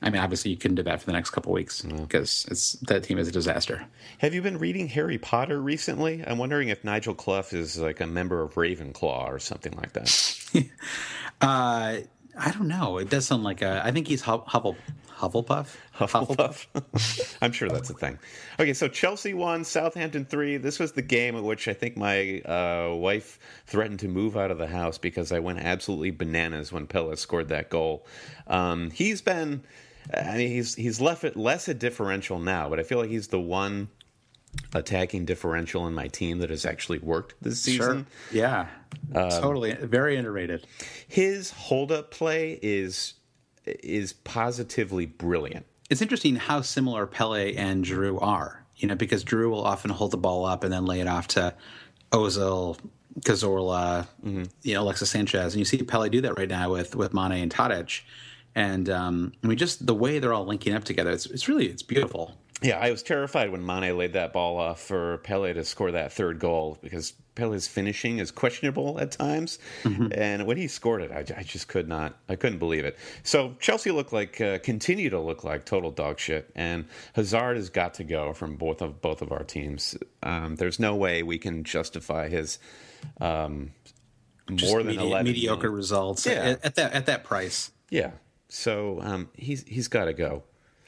I mean, obviously, you couldn't do that for the next couple weeks because it's that team is a disaster. Have you been reading Harry Potter recently? I'm wondering if Nigel Clough is like a member of Ravenclaw or something like that. uh, I don't know. It does sound like a. I think he's Huffle, Hufflepuff. Hufflepuff. I'm sure that's a thing. Okay, so Chelsea won, Southampton three. This was the game at which I think my uh, wife threatened to move out of the house because I went absolutely bananas when Pellè scored that goal. Um, he's been. I mean, he's he's left it less a differential now, but I feel like he's the one attacking differential in my team that has actually worked this season. Sure. Yeah, um, totally. Very underrated. His hold up play is is positively brilliant. It's interesting how similar Pellè and Giroud are. You know, because Giroud will often hold the ball up and then lay it off to Ozil, Cazorla, mm-hmm. you know, Alexis Sanchez, and you see Pellè do that right now with with Mane and Tadic. And um, I mean, just the way they're all linking up together, it's, it's really it's beautiful. Yeah, I was terrified when Mane laid that ball off for Pellè to score that third goal because Pellè's finishing is questionable at times, mm-hmm. and when he scored it, I, I, just could not, I couldn't believe it. So Chelsea look like, uh, continue to look like total dog shit, and Hazard has got to go from both of both of our teams. Um, there's no way we can justify his um, more than medi- eleven mediocre million. results yeah. at, at, that at that price. Yeah, so um, he's he's got to go.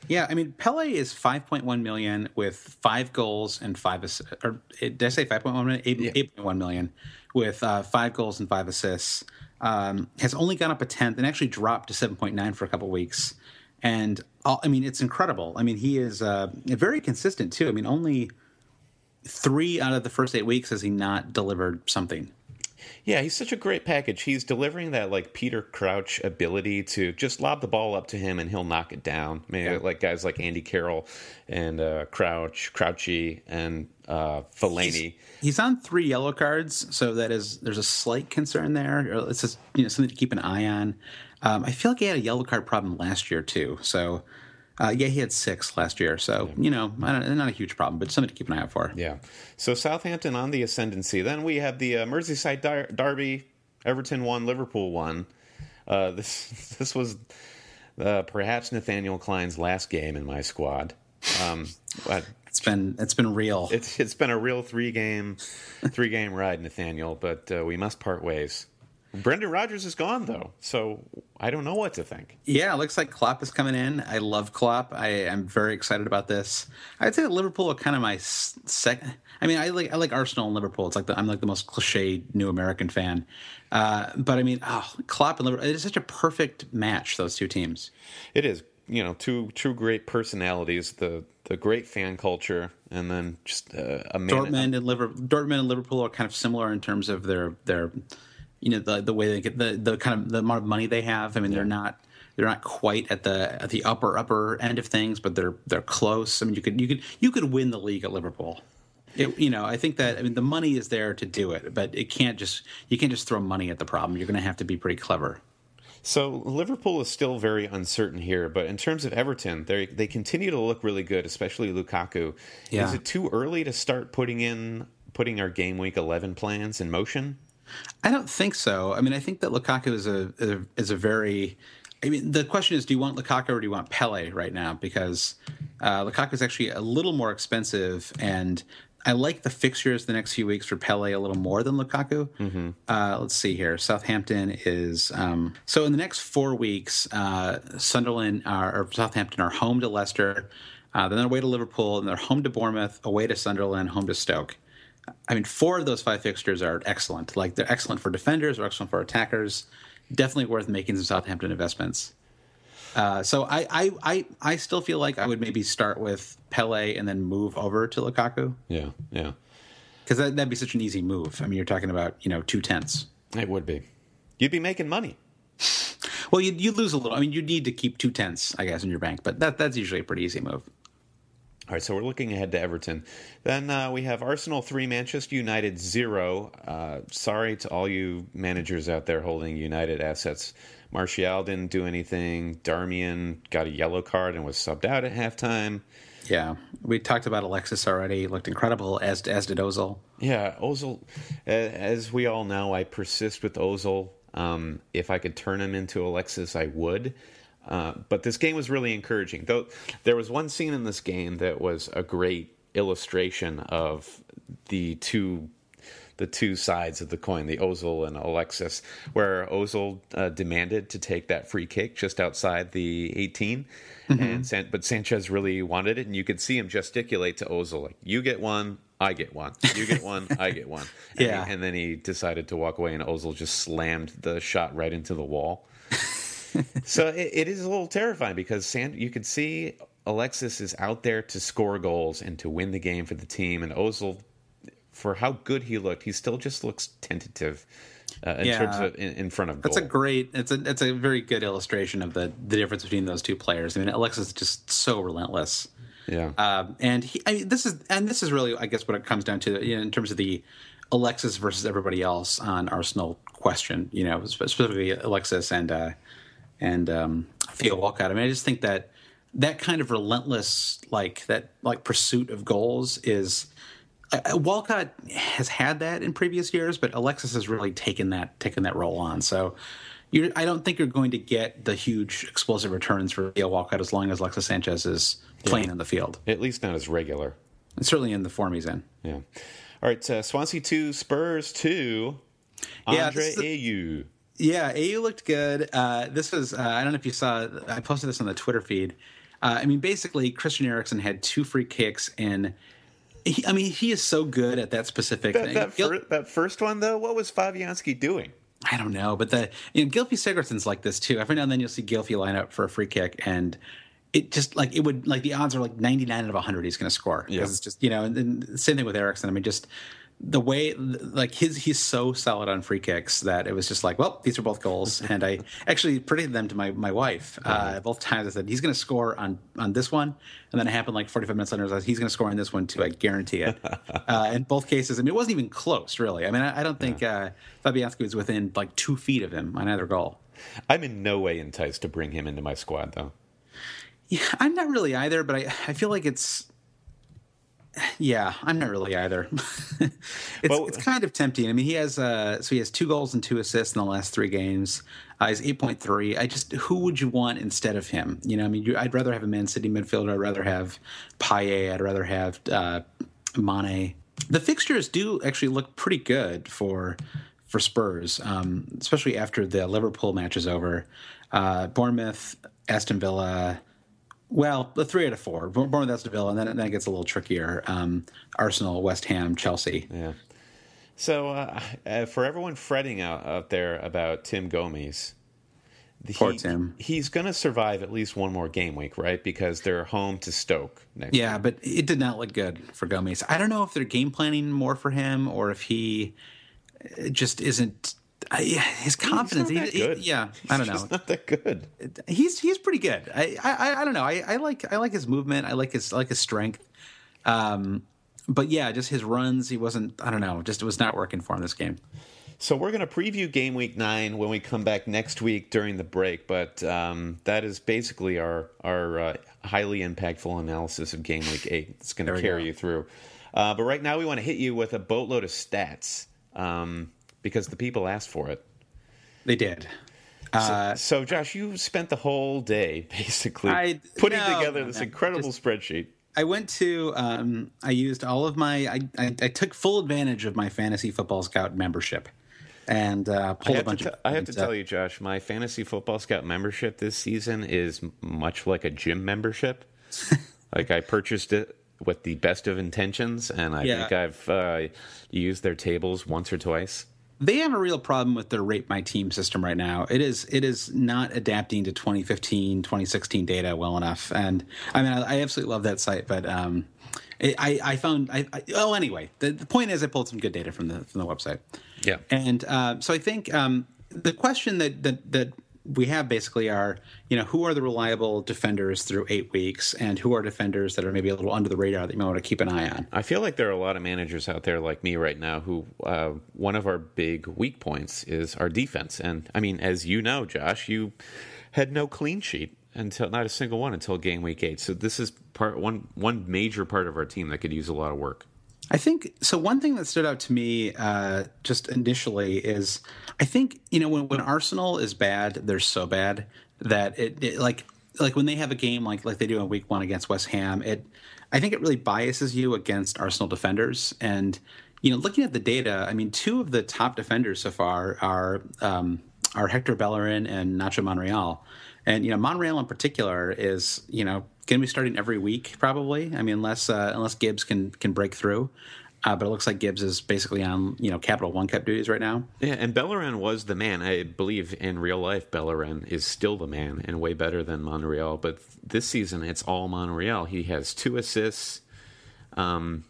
Yeah, I mean Pellè is 5.1 million with five goals and five assists. Or did I say 5.1 million? 8, yeah. 8.1 million with uh, five goals and five assists. Um, has only gone up a tenth and actually dropped to 7.9 for a couple weeks. And all, I mean, it's incredible. I mean, he is uh, very consistent too. I mean, only three out of the first eight weeks has he not delivered something. Yeah, he's such a great package. He's delivering that like Peter Crouch ability to just lob the ball up to him and he'll knock it down. I mean, yeah. like guys like Andy Carroll and uh, Crouch, Crouchy, and uh, Fellaini. He's, he's, on three yellow cards, so that is there's a slight concern there. It's just you know something to keep an eye on. Um, I feel like he had a yellow card problem last year too, so uh, yeah, he had six last year, so you know, not a huge problem, but something to keep an eye out for. Yeah. So Southampton on the ascendancy. Then we have the uh, Merseyside der- derby. Everton won, Liverpool won. Uh, this this was uh, perhaps Nathaniel Clyne's last game in my squad. Um, it's been it's been real. It's it's been a real three game three game ride, Nathaniel. But uh, we must part ways. Brendan Rodgers is gone though, so I don't know what to think. Yeah, it looks like Klopp is coming in. I love Klopp. I am very excited about this. I'd say that Liverpool are kind of my second. I mean, I like I like Arsenal and Liverpool. It's like the, I'm like the most cliche new American fan. Uh, but I mean, oh, Klopp and Liverpool. It is such a perfect match. Those two teams. It is. You know, two two great personalities. The the great fan culture, and then just uh, a man. Dortmund and Liverpool. Dortmund and Liverpool are kind of similar in terms of their their you know the the way they get the the kind of the amount of money they have. I mean, yeah. they're not they're not quite at the at the upper upper end of things, but they're they're close. I mean, you could you could you could win the league at Liverpool. It, you know, I think that I mean the money is there to do it, but it can't just you can't just throw money at the problem. You're going to have to be pretty clever. So Liverpool is still very uncertain here, but in terms of Everton, they they continue to look really good, especially Lukaku. Yeah. Is it too early to start putting in putting our game week 11 plans in motion? I don't think so. I mean, I think that Lukaku is a, a is a very. I mean, the question is, do you want Lukaku or do you want Pellè right now? Because uh, Lukaku is actually a little more expensive, and I like the fixtures the next few weeks for Pellè a little more than Lukaku. Mm-hmm. Uh, let's see here. Southampton is um, so in the next four weeks. Uh, Sunderland are, or Southampton are home to Leicester, uh, then they're away to Liverpool, and they're home to Bournemouth, away to Sunderland, home to Stoke. I mean, four of those five fixtures are excellent. Like they're excellent for defenders, they're excellent for attackers. Definitely worth making some Southampton investments. Uh, so I, I, I, I still feel like I would maybe start with Pellè and then move over to Lukaku Yeah, yeah. because that, that'd be such an easy move. I mean, you're talking about you know two tenths. It would be. You'd be making money. Well, you you lose a little. I mean, you need to keep two tenths, I guess, in your bank, but that that's usually a pretty easy move. All right, so we're looking ahead to Everton. Then uh, we have Arsenal 3, Manchester United 0. Uh, sorry to all you managers out there holding United assets. Martial didn't do anything. Darmian got a yellow card and was subbed out at halftime. Yeah, we talked about Alexis already. He looked incredible, as as did Ozil. Yeah, Ozil, as we all know, I persist with Ozil. Um, if I could turn him into Alexis, I would. Uh, but this game was really encouraging. Though there was one scene in this game that was a great illustration of the two the two sides of the coin, the Ozil and Alexis, where Ozil uh, demanded to take that free kick just outside the 18, and San- but Sanchez really wanted it, and you could see him gesticulate to Ozil like, "You get one, I get one. You get one, I get one." And he- Yeah. and then he decided to walk away, and Ozil just slammed the shot right into the wall. so it, it is a little terrifying because San, you could see Alexis is out there to score goals and to win the game for the team, and Ozil, for how good he looked, he still just looks tentative uh, in Yeah. terms of in, in front of goal. That's a great. It's a it's a very good illustration of the the difference between those two players. I mean, Alexis is just so relentless. yeah. Um, and he, I mean, this is and this is really, I guess, what it comes down to you know, in terms of the Alexis versus everybody else on Arsenal question. You know, specifically Alexis and uh, and um, Theo Walcott. I mean, I just think that that kind of relentless, like that, like pursuit of goals is. Uh, Walcott has had that in previous years, but Alexis has really taken that taken that role on. So, you're, I don't think you're going to get the huge explosive returns for Theo Walcott as long as Alexis Sanchez is playing in the field. At least not as regular. And certainly in the form he's in. Yeah. All right. Uh, Swansea two, Spurs two. Yeah, Andre is Ayew. Yeah, Ayew looked good. Uh, this was uh, I don't know if you saw. I posted this on the Twitter feed. Uh, I mean, basically, Christian Eriksen had two free kicks, and he, I mean, he is so good at that specific That, thing. that, fir- that first one though, what was Fabianski doing? I don't know, but the you know Gylfi Sigurdsson's like this too. Every now and then you'll see Gilfie line up for a free kick, and it just like it would like the odds are like ninety nine out of hundred he's going to score because Yeah. it's just you know. And, then same thing with Eriksen. I mean, just the way like his he's so solid on free kicks that it was just like, well, these are both goals, and I actually predicted them to my my wife uh, both times. I said he's going to score on on this one, and then it happened like forty five minutes later. I was he's going to score on this one too. I guarantee it. uh, in both cases, I mean, it wasn't even close, really. I mean, I, I don't think uh, Fabianski was within like two feet of him on either goal. I'm in no way enticed to bring him into my squad though. Yeah, I'm not really either, but I, I feel like it's. Yeah, I'm not really either. it's Well- it's kind of tempting. I mean, he has uh, so he has two goals and two assists in the last three games. Uh, he's eight point three. I just who would you want instead of him? You know, I mean, you, I'd rather have a Man City midfielder. I'd rather have Payet. I'd rather have uh, Mane. The fixtures do actually look pretty good for for Spurs, um, especially after the Liverpool match is over. Uh, Bournemouth, Aston Villa. Well, the three out of four. Bour- Bournemouth, Aston Villa, and then, then it gets a little trickier. Um, Arsenal, West Ham, Chelsea. Yeah. So uh, uh, for everyone fretting out, out there about Tim Gomes, the- Poor Tim. he's going to survive at least one more game week, right? Because they're home to Stoke next. Yeah, but it did not look good for Gomes. I don't know if they're game planning more for him or if he uh, just isn't. I, his confidence, that he- he- yeah, I don't He's know. not that good. he's he's pretty good. I I, I don't know. I, I like I like his movement. I like his I like his strength. Um, but yeah, just his runs. He wasn't. I don't know. Just it was not working for him this game. So we're going to preview game week nine when we come back next week during the break. But um, that is basically our our uh, highly impactful analysis of game week eight. It's going to carry go. you through. Uh, but right now we want to hit you with a boatload of stats um, because the people asked for it. They did. Uh, so, so, Josh, you spent the whole day basically I, putting no, together this no, incredible just, spreadsheet. I went to, um, I used all of my, I, I, I, took full advantage of my Fantasy Football Scout membership and uh, pulled a bunch t- of. I have to tell you, Josh, my Fantasy Football Scout membership this season is much like a gym membership. like I purchased it with the best of intentions, and I yeah. think I've uh, used their tables once or twice they have a real problem with their rate my team system right now. It is it is not adapting to 2015, 2016 data well enough. And I mean, I, I absolutely love that site, but um, it, I, I found I, I, oh anyway. The, the point is, I pulled some good data from the from the website. Yeah, and uh, so I think um, the question that that that we have basically our, you know who are the reliable defenders through eight weeks and who are defenders that are maybe a little under the radar that you might want to keep an eye on. I feel like there are a lot of managers out there like me right now who uh, one of our big weak points is our defense. And i mean as you know josh you had no clean sheet until not a single one until game week eight. So this is part one one major part of our team that could use a lot of work I think so. One thing that stood out to me uh, just initially is I think you know when, when Arsenal is bad, they're so bad that it, it, like like when they have a game like like they do in Week One against West Ham, it I think it really biases you against Arsenal defenders. And you know, looking at the data, I mean, two of the top defenders so far are um, are Hector Bellerin and Nacho Monreal. And you know, Monreal in particular is you know going to be starting every week probably. I mean, unless uh, unless Gibbs can can break through. Uh, but it looks like Gibbs is basically on you know Capital One Cup duties right now. Yeah, and Bellerin was the man. I believe in real life, Bellerin is still the man and way better than Monreal. But this season, it's all Monreal. He has two assists. Um,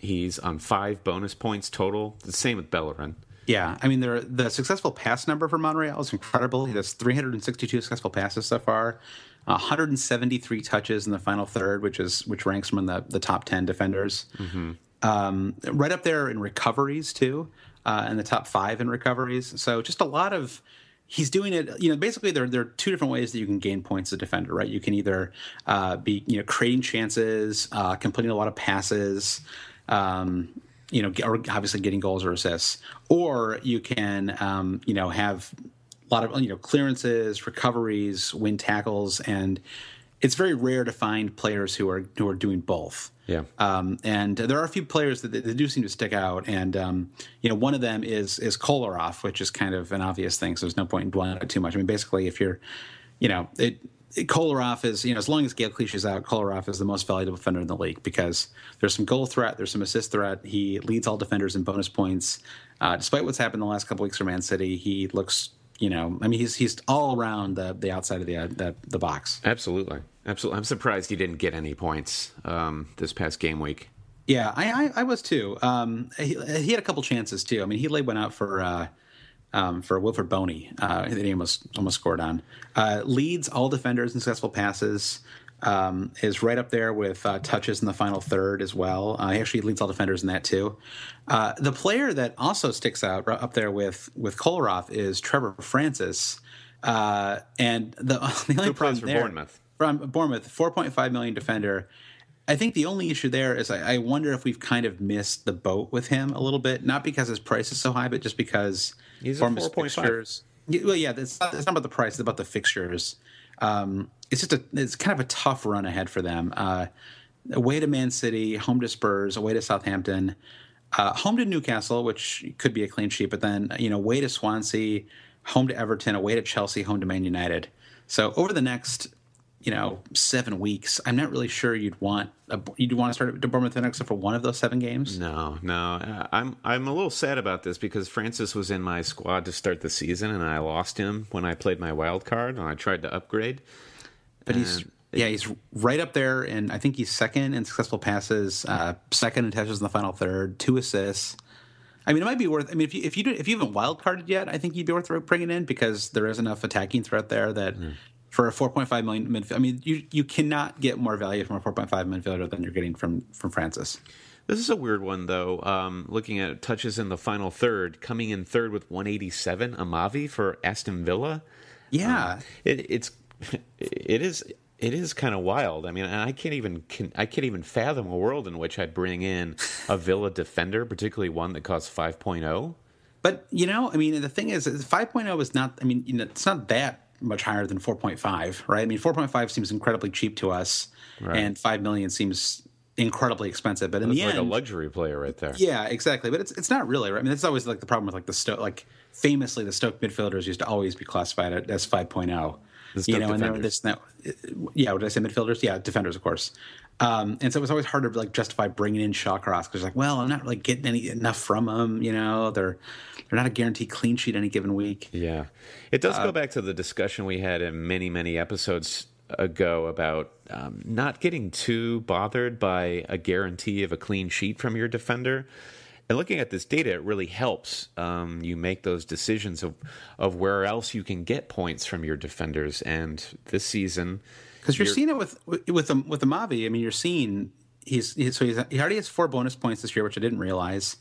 he's on five bonus points total. The same with Bellerin. Yeah, I mean, there the successful pass number for Monreal is incredible. He has 362 successful passes so far, 173 touches in the final third, which is which ranks him in the, the top 10 defenders. Mm-hmm. Um, right up there in recoveries too, uh, in the top five in recoveries. So just a lot of he's doing it. You know, basically there there are two different ways that you can gain points as a defender. Right, you can either uh, be you know creating chances, uh, completing a lot of passes. Um, you know, or obviously getting goals or assists, or you can, um, you know, have lot of you know clearances, recoveries, win tackles, and it's very rare to find players who are who are doing both. Yeah. Um, and there are a few players that, that, do seem to stick out, and um, you know, one of them is is Kolarov, which is kind of an obvious thing. So there's no point in dwelling on it too much. I mean, basically, if you're, you know, it Kolarov is, you know, as long as Gaël Clichy is out, Kolarov is the most valuable defender in the league because there's some goal threat, there's some assist threat. He leads all defenders in bonus points. Uh, despite what's happened the last couple weeks for Man City, he looks, you know, I mean, he's he's all around the the outside of the uh, the, the box. Absolutely, absolutely. I'm surprised he didn't get any points um, this past game week. Yeah, I I, I was too. Um, he, he, had a couple chances too. I mean, he laid one out for. Uh, um, for Wilfried Bony uh, that he almost almost scored on. Uh, leads all defenders in successful passes. Um, is right up there with uh, touches in the final third as well. Uh, he actually leads all defenders in that too. Uh, the player that also sticks out up there with with Kolarov is Trevor Francis, uh, and the, the only problem there Bournemouth. from Bournemouth, four point five million defender. I think the only issue there is I, I, wonder if we've kind of missed the boat with him a little bit, not because his price is so high, but just because He's point five. Well, yeah, it's not, it's not about the price; it's about the fixtures. Um, it's just a it's kind of a tough run ahead for them. Uh, away to Man City, home to Spurs, away to Southampton, uh, home to Newcastle, which could be a clean sheet, but then you know, away to Swansea, home to Everton, away to Chelsea, home to Man United. So over the next you know seven weeks, I'm not really sure you'd want a, you'd want to start at Bournemouth except for one of those seven games. No, no, I'm I'm a little sad about this because Francis was in my squad to start the season, and I lost him when I played my wild card and I tried to upgrade. But and he's yeah, he's right up there, and I think he's second in successful passes, uh, second in touches in the final third, two assists. I mean, it might be worth. I mean, if you if you do, if you haven't wild carded yet, I think you'd be worth bringing in because there is enough attacking threat there that mm for a 4.5 million midfield. I mean, you you cannot get more value from a 4.5 midfielder than you're getting from from Francis. This is a weird one, though. Um, looking at touches in the final third, coming in third with 187, Amavi for Aston Villa. Yeah, um, it, it's it is it is kind of wild. I mean, I can't even can, I can't even fathom a world in which I'd bring in a Villa defender, particularly one that costs 5.0. But you know, I mean, the thing is, 5.0 is not. I mean, you know, it's not that much higher than 4.5, right? I mean, 4.5 seems incredibly cheap to us, right. and 5 million seems incredibly expensive. But in that's the like end, a luxury player right there. Yeah, exactly. But it's it's not really. Right? I mean, that's always like the problem with like the Stoke. Like famously, the Stoke midfielders used to always be classified as 5.0. You know, defenders. and there were this now, yeah. What did I say? Midfielders, yeah, defenders, of course. Um, and so it was always hard to like justify bringing in Shawcross because like, well, I'm not really getting any enough from them. You know, they're they're not a guaranteed clean sheet any given week. Yeah, it does uh, go back to the discussion we had in many many episodes ago about um, not getting too bothered by a guarantee of a clean sheet from your defender. And looking at this data, it really helps um, you make those decisions of of where else you can get points from your defenders. And this season, because you're, you're, seeing it with with the, with the Mavi. I mean, you're seeing he's, he's so he's, he already has four bonus points this year, which I didn't realize.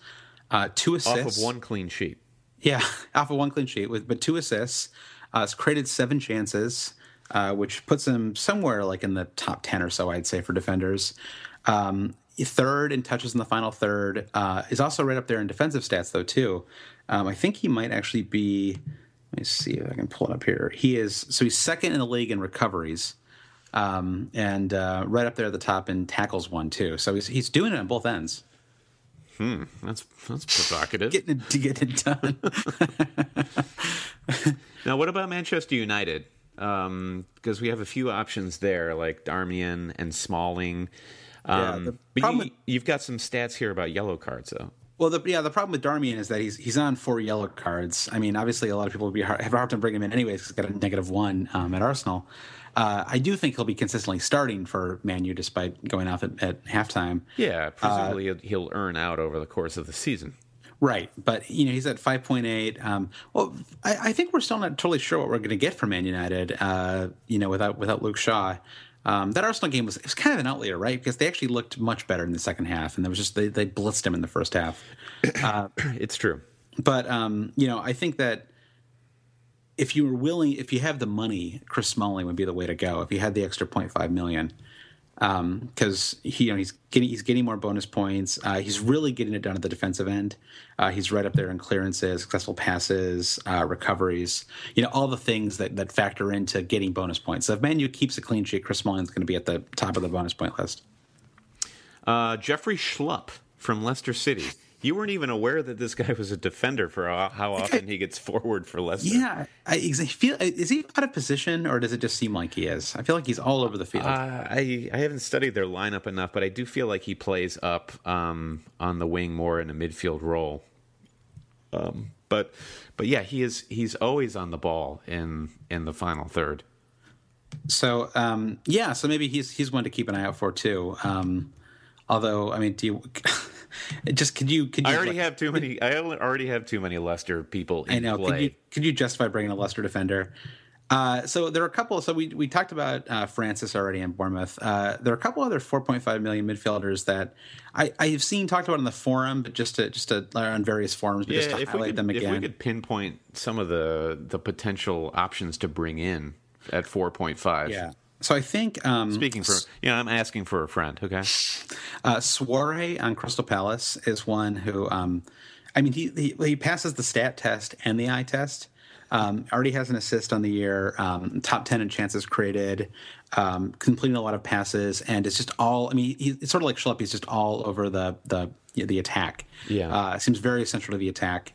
Uh, two assists off of one clean sheet. Yeah, off of one clean sheet with but two assists. Uh, it's created seven chances uh, which puts him somewhere like in the top 10 or so, I'd say, for defenders. Um, third in touches in the final third uh, is also right up there in defensive stats, though, too. Um, I think he might actually be. Let me see if I can pull it up here. He is so he's second in the league in recoveries, um, and uh, right up there at the top in tackles one too. So he's he's doing it on both ends. Hmm, that's that's provocative. Getting it to get it done. now, what about Manchester United? because um, we have a few options there, like Darmian and Smalling. Um, yeah, but you, with, you've got some stats here about yellow cards, though. Well, the, yeah, the problem with Darmian is that he's he's on four yellow cards. I mean, obviously, a lot of people would be hard, have a hard time bringing him in anyways. Because he's got a negative one um, at Arsenal. Uh, I do think he'll be consistently starting for Manu despite going off at, at halftime. Yeah, presumably uh, he'll earn out over the course of the season. Right, but you know he's at five point eight. Um, well, I, I, think we're still not totally sure what we're going to get from Man United. Uh, you know, without without Luke Shaw, um, that Arsenal game was it was kind of an outlier, right? Because they actually looked much better in the second half, and there was just they, they blitzed him in the first half. Uh, it's true, but um, you know, I think that if you were willing, if you have the money, Chris Smalling would be the way to go. If you had the extra 0.5 million, because um, he you know he's getting he's getting more bonus points. Uh, he's really getting it done at the defensive end. Uh, he's right up there in clearances, successful passes, uh, recoveries. You know all the things that that factor into getting bonus points. So if Manu keeps a clean sheet, Chris Smalling's going to be at the top of the bonus point list. Uh, Jeffrey Schlupp from Leicester City you weren't even aware that this guy was a defender for how often he gets forward for Leicester. Yeah, I, feel is he out of position or does it just seem like he is? I feel like he's all over the field. Uh, I I haven't studied their lineup enough, but I do feel like he plays up um, on the wing more in a midfield role. Um, but but yeah, he is he's always on the ball in in the final third. So um, yeah, so maybe he's he's one to keep an eye out for too. Um, although I mean, do you? just could you could you I already like, have too many. I already have too many Leicester people. I know. Play. Could you could you justify bringing a Leicester defender? Uh, so there are a couple. So we we talked about uh, Francis already in Bournemouth. Uh, there are a couple other 4.5 million midfielders that I I've seen talked about in the forum, but just to just to on various forums, but yeah, just to highlight could, them again. If we could pinpoint some of the the potential options to bring in at 4.5. Yeah. So I think um, speaking for you know, I'm asking for a friend. Okay, uh, Souaré on Crystal Palace is one who, um, I mean, he, he, he passes the stat test and the eye test. Um, already has an assist on the year, um, top ten in chances created, um, completing a lot of passes, and it's just all. I mean, he, it's sort of like Schlupp. He's just all over the the the attack. Yeah, uh, seems very central to the attack.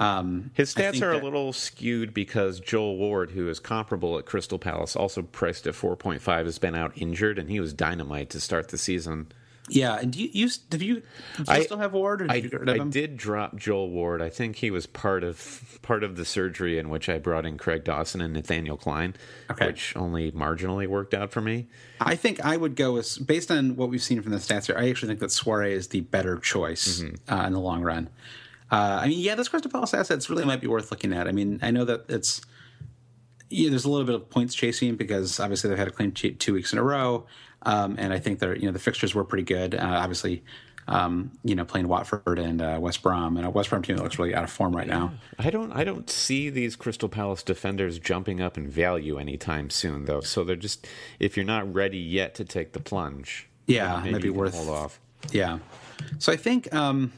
Um, His stats are that, a little skewed because Joel Ward, who is comparable at Crystal Palace, also priced at 4.5, has been out injured, and he was dynamite to start the season. Yeah, and do you, you have you, do you I, still have Ward? I, I did drop Joel Ward. I think he was part of part of the surgery in which I brought in Craig Dawson and Nathaniel Clyne, okay. which only marginally worked out for me. I think I would go with based on what we've seen from the stats here. I actually think that Souaré is the better choice mm-hmm. uh, in the long run. Uh, I mean, yeah, this Crystal Palace assets really might be worth looking at. I mean, I know that it's yeah, there's a little bit of points chasing because obviously they've had a clean sheet two weeks in a row, um, and I think they're you know the fixtures were pretty good. Uh, obviously, um, you know, playing Watford and uh, West Brom, and a West Brom team that looks really out of form right now. I don't I don't see these Crystal Palace defenders jumping up in value anytime soon, though. So they're just if you're not ready yet to take the plunge, Yeah, maybe, maybe worth- hold off. Yeah. So I think um,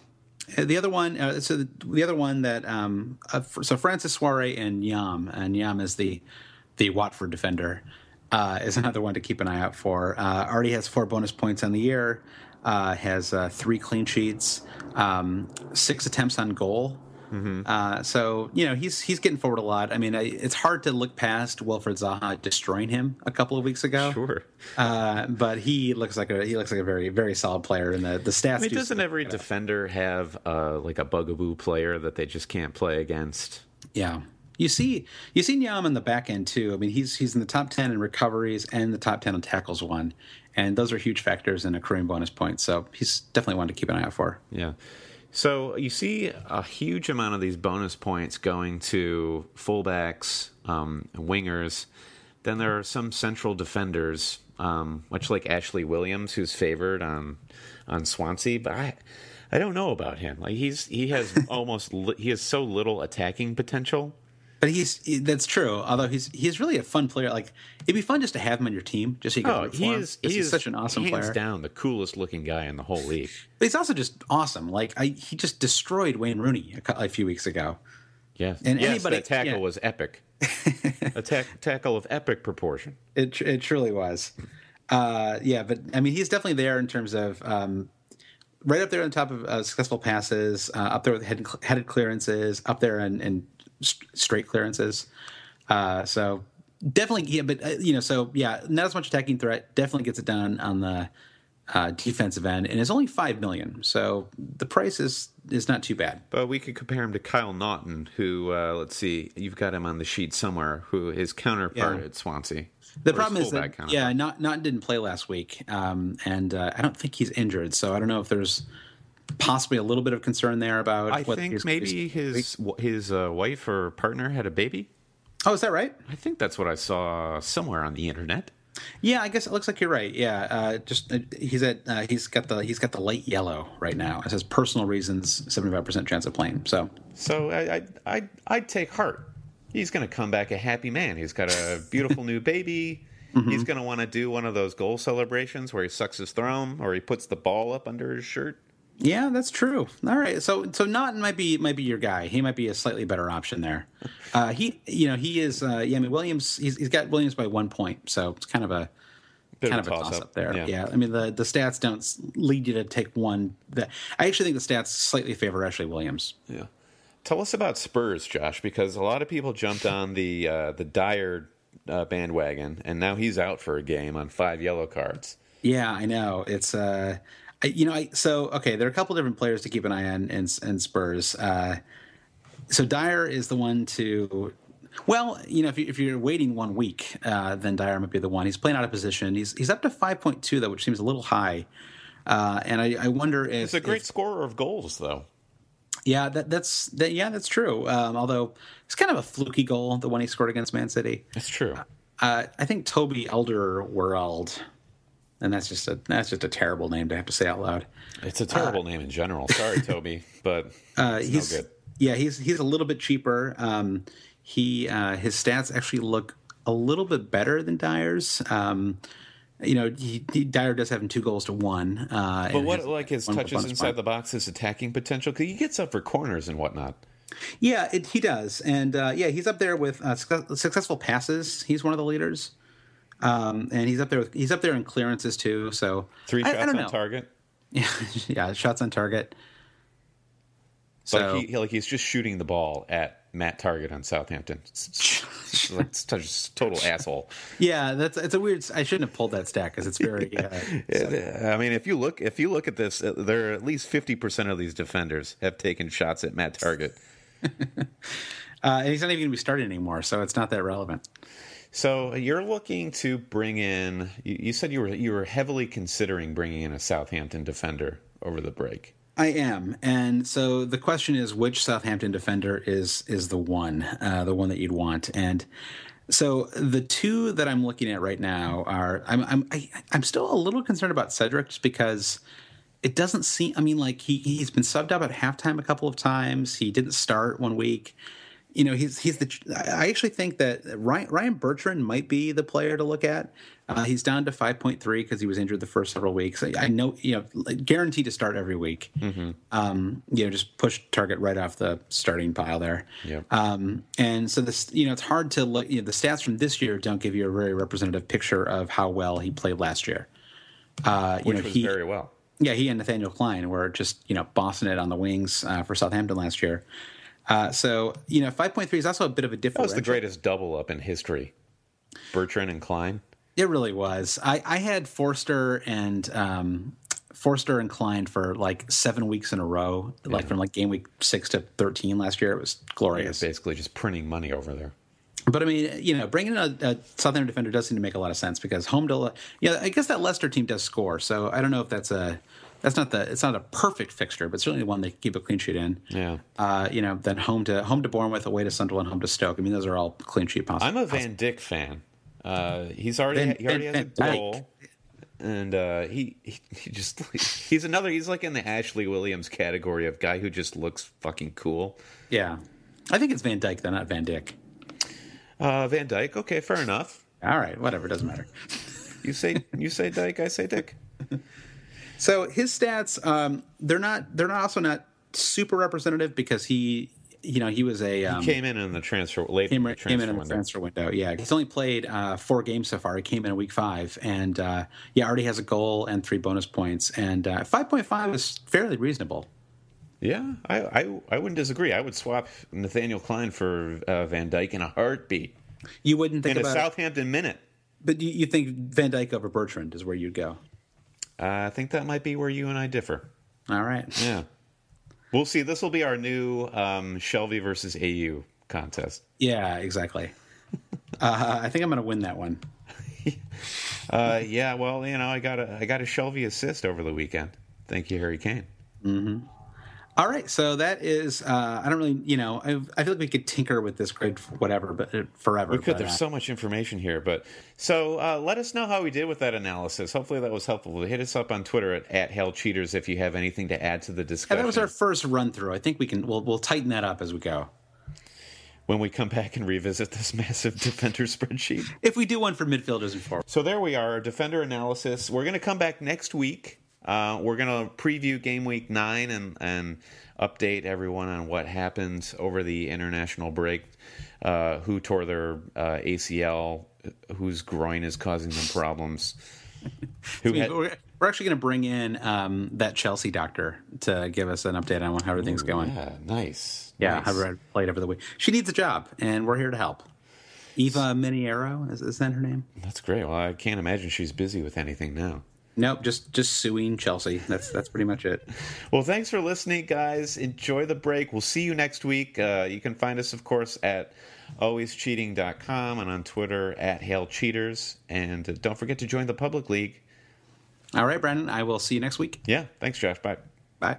the other one, uh, so the, the other one that, um, uh, so Francis Souaré and Nyom, and Nyom is the the Watford defender, uh, is another one to keep an eye out for. Uh, already has four bonus points on the year, uh, has uh, three clean sheets, um, six attempts on goal. Uh, so you know he's he's getting forward a lot. I mean, I, it's hard to look past Wilfried Zaha destroying him a couple of weeks ago. Sure. Uh, but he looks like a he looks like a very very solid player, and the the stats. I mean, do doesn't every defender have uh, like a bugaboo player that they just can't play against? Yeah. You see, you see Nyom in the back end too. I mean, he's he's in the top ten in recoveries and the top ten in tackles won, and those are huge factors in accruing bonus points. So he's definitely one to keep an eye out for. Yeah. So you see a huge amount of these bonus points going to fullbacks, um, wingers. Then there are some central defenders, um, much like Ashley Williams, who's favored on on Swansea. But I, I don't know about him. Like he's he has almost li- he has so little attacking potential. But he's he- that's true. Although he's he's really a fun player. Like it'd be fun just to have him on your team, just so you can Oh, he is He's he is such an awesome hands player. down the coolest looking guy in the whole league. But he's also just awesome. Like I, he just destroyed Wayne Rooney a, a few weeks ago. Yeah, And yes, anybody- that tackle yeah. was epic. a tack tackle of epic proportion. It tr- it truly was. Uh, yeah, but I mean, he's definitely there in terms of um, right up there on top of uh, successful passes, uh, up there with head, headed clearances, up there in, in st- straight clearances. Uh, so definitely, yeah, but uh, you know, so yeah, not as much attacking threat. Definitely gets it done on the uh, defensive end, and it's only five million. So the price is is not too bad. But we could compare him to Kyle Naughton, who uh, let's see, you've got him on the sheet somewhere, who his counterpart Yeah. at Swansea. The problem is that yeah, not didn't play last week, um, and uh, I don't think he's injured. So I don't know if there's possibly a little bit of concern there about. I think maybe his his uh, wife or partner had a baby. Oh, is that right? I think that's what I saw somewhere on the internet. Yeah, I guess it looks like you're right. Yeah, uh, just uh, he's at uh, he's got the he's got the light yellow right now. It says personal reasons, seventy five percent chance of playing. So So I I I I'd take heart. He's going to come back a happy man. He's got a beautiful new baby. Mm-hmm. He's going to want to do one of those goal celebrations where he sucks his thumb or he puts the ball up under his shirt. Yeah, that's true. All right, so so Naughton might be might be your guy. He might be a slightly better option there. Uh, he you know he is uh, yeah. I mean Williams he's, he's got Williams by one point, so it's kind of a Bit kind of a a toss toss-up. up there. Yeah. Yeah. I mean the the stats don't lead you to take one. That I actually think the stats slightly favor Ashley Williams. Yeah. Tell us about Spurs, Josh, because a lot of people jumped on the uh, the Dier uh, bandwagon, and now he's out for a game on five yellow cards. Yeah, I know. It's uh, I, you know, I so okay. There are a couple different players to keep an eye on in, in Spurs. Uh, so Dier is the one to. Well, you know, if, you, if you're waiting one week, uh, then Dier might be the one. He's playing out of position. He's he's up to five point two though, which seems a little high. Uh, and I, I wonder if He's a great if- scorer of goals, though. yeah, that, that's that. Yeah, that's true. Um, although it's kind of a fluky goal, the one he scored against Man City. That's true. Uh, I think Toby Elder Alderweireld, and that's just a that's just a terrible name to have to say out loud. It's a terrible name in general. Sorry, Toby, but Uh, he's no good. yeah, he's he's a little bit cheaper. Um, he uh, his stats actually look a little bit better than Dier's. Um, you know, he, he, Dyer does have him two goals to one. Uh, But what has like his touches inside the box, his attacking potential? Because he gets up for corners and whatnot. Yeah, it, he does, and uh, yeah, he's up there with uh, successful passes. He's one of the leaders, um, and he's up there. With, he's up there in clearances too. So Three I- I shots don't on know. target. Yeah, yeah, shots on target. So like he like he's just shooting the ball at Matt Targett on Southampton. It's, it's, it's, total asshole. yeah, that's it's a weird. I shouldn't have pulled that stat because it's very. Uh, I mean, if you look if you look at this, uh, there are at least fifty percent of these defenders have taken shots at Matt Targett. uh, and he's not even going to be starting anymore, so it's not that relevant. So you're looking to bring in. You, said you were you were heavily considering bringing in a Southampton defender over the break. I am, and so the question is, which Southampton defender is is the one, uh, the one that you'd want? And so the two that I'm looking at right now are I'm I'm I, I'm still a little concerned about Cedric just because it doesn't seem. I mean, like he he's been subbed out at halftime a couple of times. He didn't start one week. You know, he's he's the. I actually think that Ryan, Ryan Bertrand might be the player to look at. Uh, he's down to five point three because he was injured the first several weeks. I, I know, you know, guaranteed to start every week. Mm-hmm. Um, you know, just push Targett right off the starting pile there. Yeah. Um, and so this, you know, it's hard to look. You know, the stats from this year don't give you a very representative picture of how well he played last year. Uh, you Which know, was he, very well. Yeah, he and Nathaniel Clyne were just you know bossing it on the wings uh, for Southampton last year. Uh, so you know, five point three is also a bit of a difference. That was the greatest double up in history. Bertrand and Clyne. It really was. I, I had Forster and um, Forster and Clyne for like seven weeks in a row, yeah. like from like game week six to thirteen last year. It was glorious. Yeah, basically, just printing money over there. But I mean, you know, bringing in a, a Southampton defender does seem to make a lot of sense because home to, yeah, I guess that Leicester team does score. So I don't know if that's a, that's not the, it's not a perfect fixture, but certainly one they keep a clean sheet in. Yeah. Uh, you know, then home to home to Bournemouth, away to Sunderland, home to Stoke. I mean, those are all clean sheet possible. I'm a Van Dijk fan. Uh, he's already Van, he already Van, has Van a goal. And uh, he, he he just he's another he's like in the Ashley Williams category of guy who just looks fucking cool. Yeah, I think it's Van Dijk, though, not Van Dijk. Uh, Van Dyke. Okay, fair enough. All right, whatever. Doesn't matter. you say you say Dyke. I say Dick. so his stats, um, they're not. They're not also not super representative because he, you know, he was a um, he came in in the transfer late. Came, transfer came in in the transfer window. Yeah, he's only played uh, four games so far. He came in in week five, and uh, yeah, already has a goal and three bonus points. And uh, five point five is fairly reasonable. Yeah, I, I, I wouldn't disagree. I would swap Nathaniel Clyne for uh, Van Dyke in a heartbeat. You wouldn't think in a Southampton minute. But you, you, think Van Dyke over Bertrand is where you'd go? Uh, I think that might be where you and I differ. All right. Yeah. We'll see. This will be our new um, Shelvey versus Ayew contest. Yeah, exactly. uh, I think I'm going to win that one. uh, yeah, well, you know, I got a I got a Shelvey assist over the weekend. Thank you, Harry Kane. Mm-hmm. All right, so that is. Uh, I don't really, you know, I, I, feel like we could tinker with this grid, whatever, but uh, forever. We could. But, There's uh, so much information here, but so uh, let us know how we did with that analysis. Hopefully, that was helpful. Hit us up on Twitter at, at Cheaters if you have anything to add to the discussion. Yeah, that was our first run through. I think we can. We'll we'll tighten that up as we go. When we come back and revisit this massive defender spreadsheet, if we do one for midfielders and forwards. So there we are, defender analysis. We're going to come back next week. Uh, we're going to preview game week nine and and update everyone on what happens over the international break, uh, who tore their uh, ACL, whose groin is causing them problems. who had, we're, actually going to bring in um, that Chelsea doctor to give us an update on how everything's Ooh, going. Yeah, nice. Yeah, nice. how played over the week. She needs a job, and we're here to help. Eva Miniero is, is that her name? That's great. Well, I can't imagine she's busy with anything now. Nope, just just suing Chelsea. That's that's pretty much it. well, thanks for listening, guys. Enjoy the break. We'll see you next week. Uh, you can find us, of course, at alwayscheating.com and on Twitter at Hail Cheaters. And uh, don't forget to join the public league. All right, Brandon. I will see you next week. Yeah. Thanks, Josh. Bye. Bye.